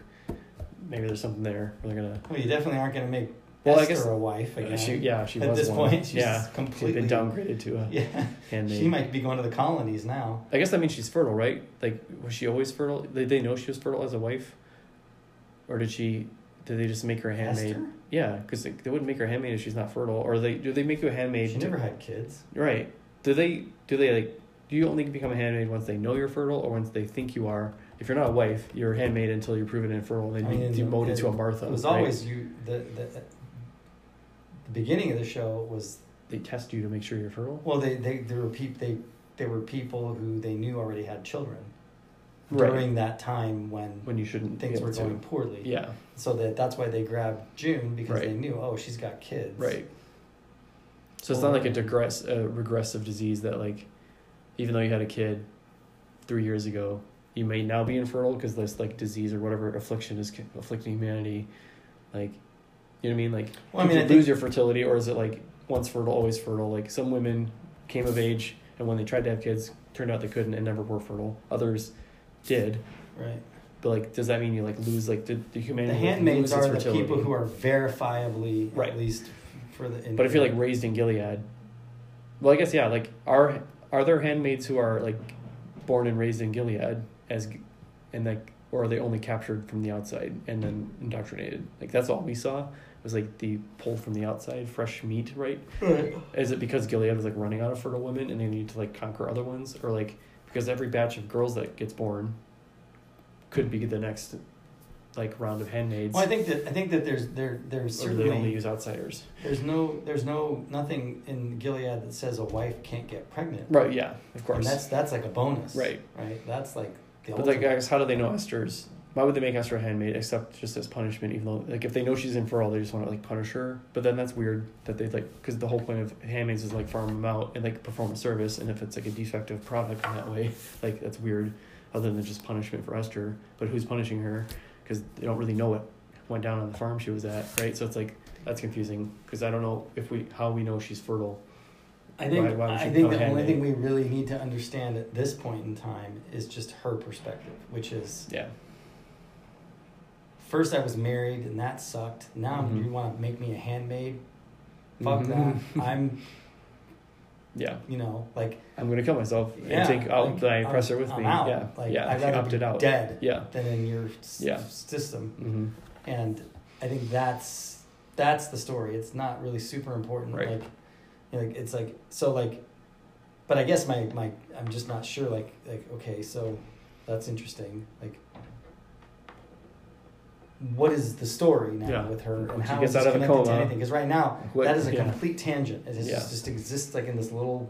maybe there's something there where they're gonna. Well, you definitely aren't gonna make Well, I guess- a wife again. She, yeah, she At was this one. point, she's yeah, she's completely- been downgraded to a yeah, she might be going to the colonies now. I guess that means she's fertile, right? Like, was she always fertile? Did they know she was fertile as a wife, or did she? Did they just make her a handmaid? Esther? Yeah, because they, they wouldn't make her a handmaid if she's not fertile. Or they do they make you a handmaid? She to- never had kids. Right. Do they do they like do you only become a handmaid once they know you're fertile or once they think you are? If you're not a wife, you're a handmaid until you're proven infertile and I then mean, you demoted to a Martha. It was right? always you. The, the the beginning of the show was they test you to make sure you're fertile. well. They they there were peop, they they were people who they knew already had children Right. during that time when When you shouldn't things were to. going poorly. Yeah. So that that's why they grabbed June because they knew oh she's got kids. Right. So it's not like a digress a regressive disease that like even though you had a kid 3 years ago, you may now be infertile because this like disease or whatever affliction is afflicting humanity like you know what I mean like Well, I mean, you I lose think, your fertility, or is it like once fertile, always fertile? Like some women came of age, and when they tried to have kids, turned out they couldn't and never were fertile. Others did, right. but like, does that mean you like lose like the, the The handmaids are the people who are verifiably Right. at least for the. In, But if you're like raised in Gilead, well, I guess yeah. Like, are are there handmaids who are like born and raised in Gilead as, and like, or are they only captured from the outside and then indoctrinated? Like that's all we saw It was like the pull from the outside, fresh meat, right? Right. Is it because Gilead was like running out of fertile women and they need to like conquer other ones, or like because every batch of girls that gets born could be the next like round of handmaids, Well, I think that I think that there's there there's or they only use outsiders? there's no there's no nothing in Gilead that says a wife can't get pregnant. Right. Yeah. Of course. And that's that's like a bonus. Right. Right. That's like the But like, I guess how do they know Esther's? Why would they make Esther a handmaid except just as punishment? Even though, like, if they know she's infertile, they just want to like punish her. But then that's weird that they like because the whole point of handmaids is like farm them out and like perform a service. And if it's like a defective product in that way, like that's weird. Other than just punishment for Esther, but who's punishing her? Because they don't really know what went down on the farm she was at, right? So it's like that's confusing because I don't know if we how we know she's fertile. I think why- why I think the only thing we really need to understand at this point in time is just her perspective, which is Yeah, first I was married and that sucked. Now Mhm. you want to make me a handmaid? fuck Mhm. that. I'm, Yeah, you know, like I'm gonna kill myself yeah, and take out like, the oppressor with I'm me. out. Yeah, like yeah. I'd rather opted out. dead Yeah. than in your s- Yeah. system. hmm and I think that's that's the story. It's not really super important. Right. Like, you know, like it's like so like, but I guess my my I'm just not sure. Like like okay, so that's interesting. Like, what is the story now Yeah. with her and she how gets is this out of the connected to anything? Because right now What- that is a yeah. complete tangent. It just, Yeah. just exists like in this little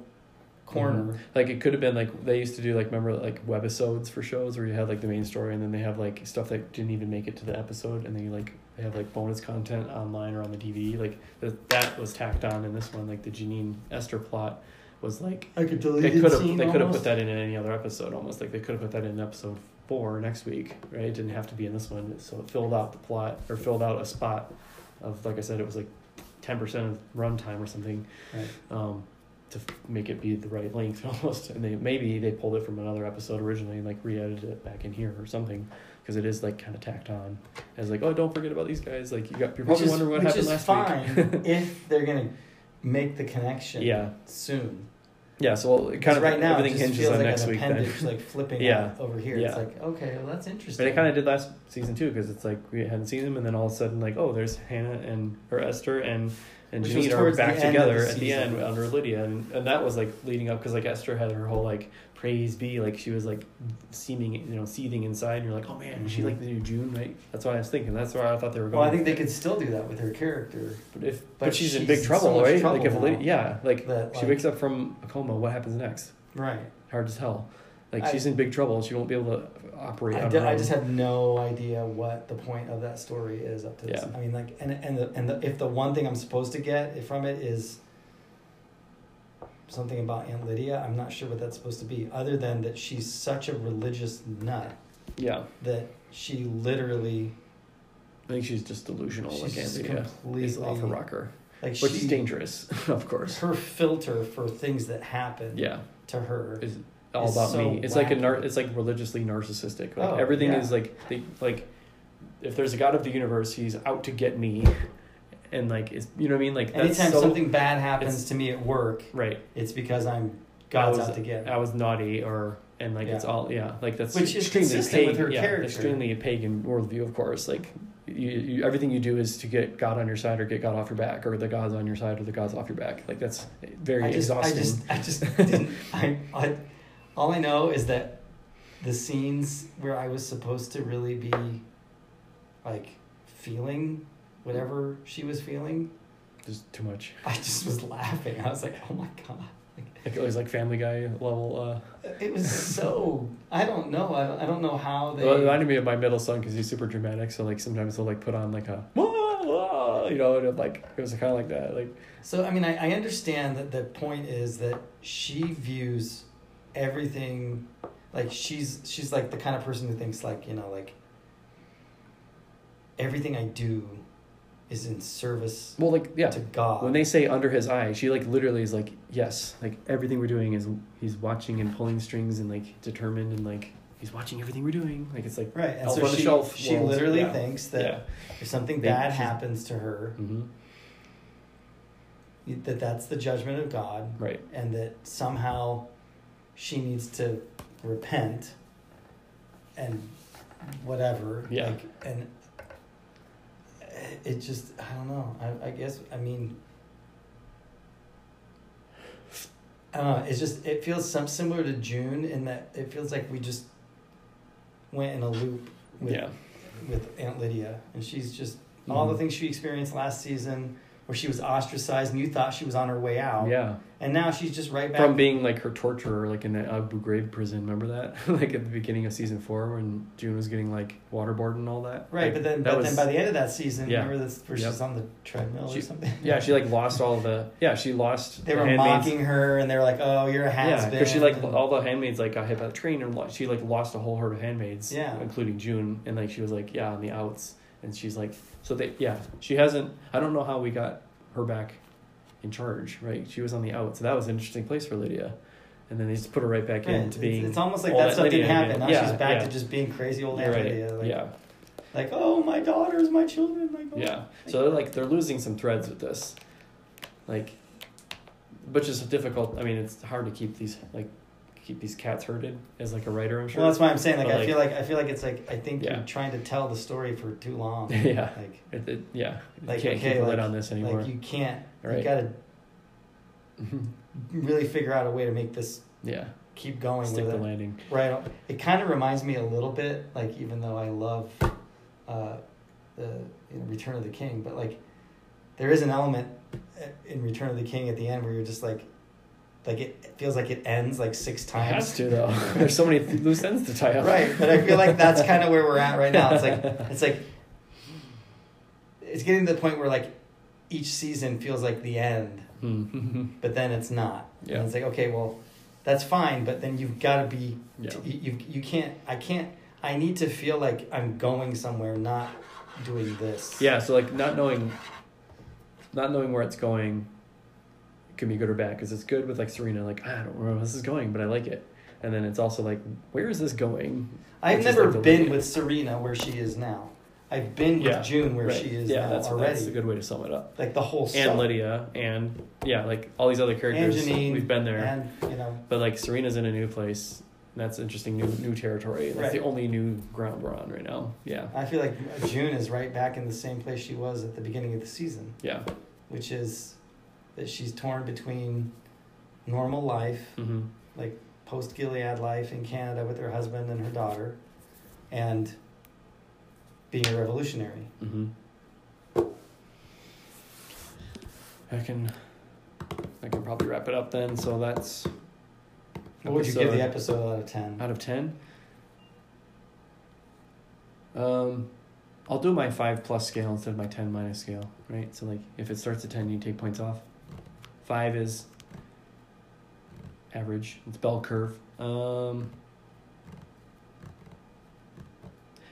mm-hmm. corner. Like it could have been like they used to do like remember like webisodes for shows where you had like the main story and then they have like stuff that didn't even make it to the episode and then you like they have like bonus content online or on the DVD like th- that was tacked on in this one like the Janine Esther plot was like I could delete they could have they could have put that in any other episode almost like they could have put that in episode four next week right it didn't have to be in this one so it filled out the plot or filled out a spot of like I said it was like ten percent of runtime or something Right. um, to f- make it be the right length almost. And they maybe they pulled it from another episode originally and like re-edited it back in here or something because it is like kind of tacked on as like oh don't forget about these guys like you got you're probably is, wondering what which happened is last fine week. if they're gonna make the connection yeah, soon. yeah. So it kind of right now it everything hinges feels on like next an week then. like flipping Yeah. over here. Yeah. It's like okay, well that's interesting. But it kind of did last season too because it's like we hadn't seen them and then all of a sudden like oh there's Hannah and her Esther and and Which Janine are back the end of together the at the end under Lydia and, and that was like leading up because like Esther had her whole like praise be like she was like seeming you know seething inside and you're like oh man is she mm-hmm. like the new June right that's what I was thinking that's why I thought they were going Well, I think they could still do that with her character. but if but, but she's, in big trouble so right trouble like if now yeah like that, she like- wakes up from a coma what happens next Right. hard as hell like I- she's in big trouble she won't be able to operate I, on d- her I just have no idea what the point of that story is up to this. Yeah. I mean, like, and and the, and the, if the one thing I'm supposed to get from it is something about Aunt Lydia, I'm not sure what that's supposed to be. Other than that, she's such a religious nut yeah that she literally I think she's just delusional she's like just Andrea completely is off a rocker like which she, is dangerous, of course. Her filter for things that happen Yeah, to her. is all It's about so me. It's like a nar- it's like religiously narcissistic. Like Oh, everything yeah. is like they like if there's a god of the universe, he's out to get me, and like it's you know what I mean. Like that's Anytime so something bad happens to me at work, right. it's because I'm God's was, out to get me. I was naughty or and like it's all yeah like that's Which is extremely consistent with pagan, her yeah, character. extremely pagan worldview, of course. Like you, you, everything you do is to get God on your side or get God off your back, or the God's on your side or the God's off your back. Like that's very I just, exhausting. I just, I just didn't. I, I, all I know is that the scenes where I was supposed to really be, like, feeling whatever she was feeling, just too much. I just was laughing. I was like, oh my god. Like it was like Family Guy level. Uh, It was so. I don't know. I don't, I don't know how they. well, it reminded me of my middle son because he's super dramatic. So like sometimes he'll like put on like a you know, and it, like it was kind of like that. Like So I mean, I, I understand that the point is that she views everything like she's she's like the kind of person who thinks like you know like everything I do is in service well, like yeah. to God. When they say under his eye, she like literally is like yes, like everything we're doing is he's watching and pulling strings and like determined and like he's watching everything we're doing. Like it's like right, and so on the she Shelf she world, literally yeah. thinks that yeah. if something They- bad happens to her, hmm that that's the judgment of God, Right. and that somehow she needs to repent and whatever Yeah. like and it just i don't know. I, I guess i mean i don't know. It's just it feels some similar to june in that it feels like we just went in a loop with Yeah. with aunt lydia. And she's just mm-hmm. all the things she experienced last season where she was ostracized and you thought she was on her way out Yeah. and now she's just right back From being like her torturer, like in the Abu Ghraib prison. Remember that? like at the beginning of season four when June was getting like waterboarded and all that. Right, Like, but then, but was- then by the end of that season, Yeah. remember this where Yep. she's on the treadmill She- or something? Yeah, she like lost all the. Yeah, she lost. They were handmaids. mocking her, and they were like, "Oh, you're a has Yeah, because she like all the handmaids like got hit by the train and she like lost a whole herd of handmaids. Yeah. including June, and like she was like yeah on the outs, and she's like so they yeah she hasn't. I don't know how we got her back in charge. Right, she was on the out, so that was an interesting place for Lydia, and then they just put her right back into it's, being. it's almost like that stuff Lydia didn't happen. Now Yeah, she's back yeah. to just being crazy old Aunt right. Lydia. Like, yeah, like, oh, my daughters, my children, like, oh. yeah. So they're like they're losing some threads with this. like, which is difficult. I mean, it's hard to keep these like keep these cats herded as like a writer. I'm sure. Well, that's why I'm saying like But, I like- feel like I feel like it's like I think Yeah. you're trying to tell the story for too long. yeah, Like it, it, yeah. Like, you can't okay, keep a lid like- on this anymore. like you can't. You Right. got to really figure out a way to make this yeah, keep going stick with the it. landing. Right. It kind of reminds me a little bit, like even though I love uh, the you know, Return of the King, but like there is an element uh, in Return of the King at the end where you're just like, like it feels like it ends like six It times. has to though. There's so many loose ends to tie up. Right, but I feel like that's kind of where we're at right now. It's like it's like it's getting to the point where like each season feels like the end, Hmm. but then it's not. Yeah. And it's like okay, well, that's fine, but then you've got to be yeah. you, you you can't I can't I need to feel like I'm going somewhere, not doing this. Yeah, so like not knowing, not knowing where it's going, can be good or bad. Because it's good with like Serena, like I don't know where this is going, but I like it. And then it's also like, where is this going? I've Which never like been lead. with Serena where she is now. I've been Yeah, with June where Right. she is yeah, now that's, already. That's a good way to sum it up. like the whole And. Lydia, and yeah, like all these other characters, Janine, we've been there. and you know but like Serena's in a new place. That's interesting, new new territory. That's Right. the only new ground we're on right now. Yeah, I feel like June is right back in the same place she was at the beginning of the season, yeah. which is that she's torn between normal life, hmm like post Gilead life in Canada with her husband and her daughter, and being a revolutionary. hmm I can, I can probably wrap it up then. So that's What would you give the episode episode out of ten? out of ten. Um, I'll do my five plus scale instead of my ten minus scale, right? So like, if it starts at ten, you take points off. Five is average. It's bell curve. Um,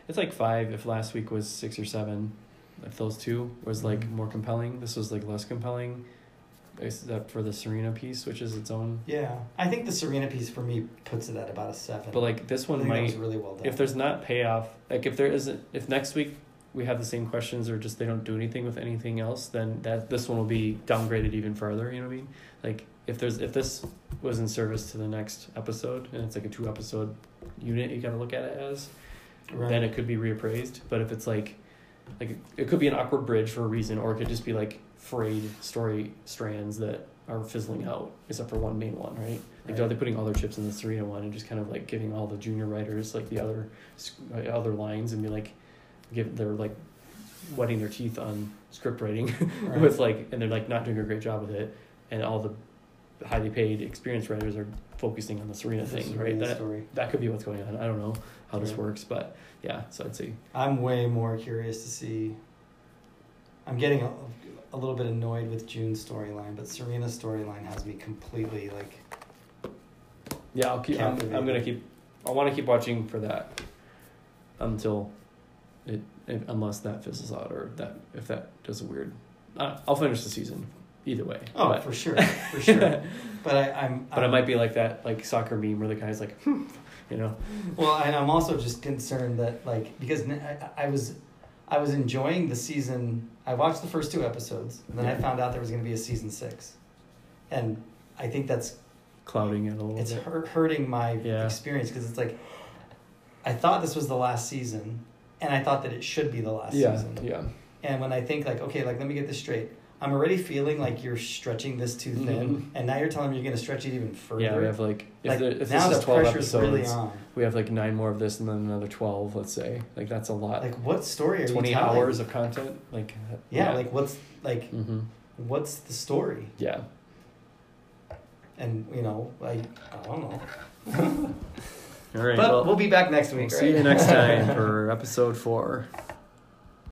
it's like five if last week was six or seven. If those two was like Mhm. more compelling, this was like less compelling, except for the Serena piece, which is its own. Yeah, I think the Serena piece for me puts it at about a seven. But like this one might really well done. if there's not payoff, like if there isn't, if next week we have the same questions or just they don't do anything with anything else, then that this one will be downgraded even further. You know what I mean? Like if there's if this was in service to the next episode and it's like a two episode unit, you gotta look at it as, right. then it could be reappraised. But if it's like, like it could be an awkward bridge for a reason, or it could just be like frayed story strands that are fizzling out, except for one main one, right? Like, are they putting all their chips in the Serena one and just kind of like giving all the junior writers like the other uh, other lines and be like, give they're like wetting their teeth on script writing Right. with like, and they're like not doing a great job with it, and all the highly paid experienced writers are focusing on the Serena The thing, Serena right? That story. that could be what's going on. I don't know how this works, but yeah. So I'd say I'm way more curious to see. I'm getting a, a little bit annoyed with June's storyline, but Serena's storyline has me completely like. yeah. I'll keep. I'm, I'm gonna keep. I want to keep watching for that until if, unless that fizzles out or that if that does a weird. Uh, I'll finish the season either way. Oh, but, for sure, for sure. But I, I'm. but I I'm- might be like that like soccer meme where the guy's like, hmm, you know. Well, and I'm also just concerned that like because I was, I was enjoying the season. I watched the first two episodes, and then I found out there was going to be a season six, and I think that's clouding it a little it's bit. hurt, hurting my Yeah. experience because it's like I thought this was the last season, and I thought that it should be the last Yeah, season. yeah, And when I think like, okay, like let me get this straight. I'm already feeling like you're stretching this too thin, Mhm. and now you're telling me you're going to stretch it even further. yeah. We have like if, like there, if now this the is twelve episodes, really on. we have like nine more of this and then another twelve. Let's say like that's a lot. Like what story are Twenty you telling? hours of content, like Yeah, like what's like hmm what's the story? yeah. And you know, like I don't know. All right. But well, we'll be back next week. we'll right? see you next time for episode four.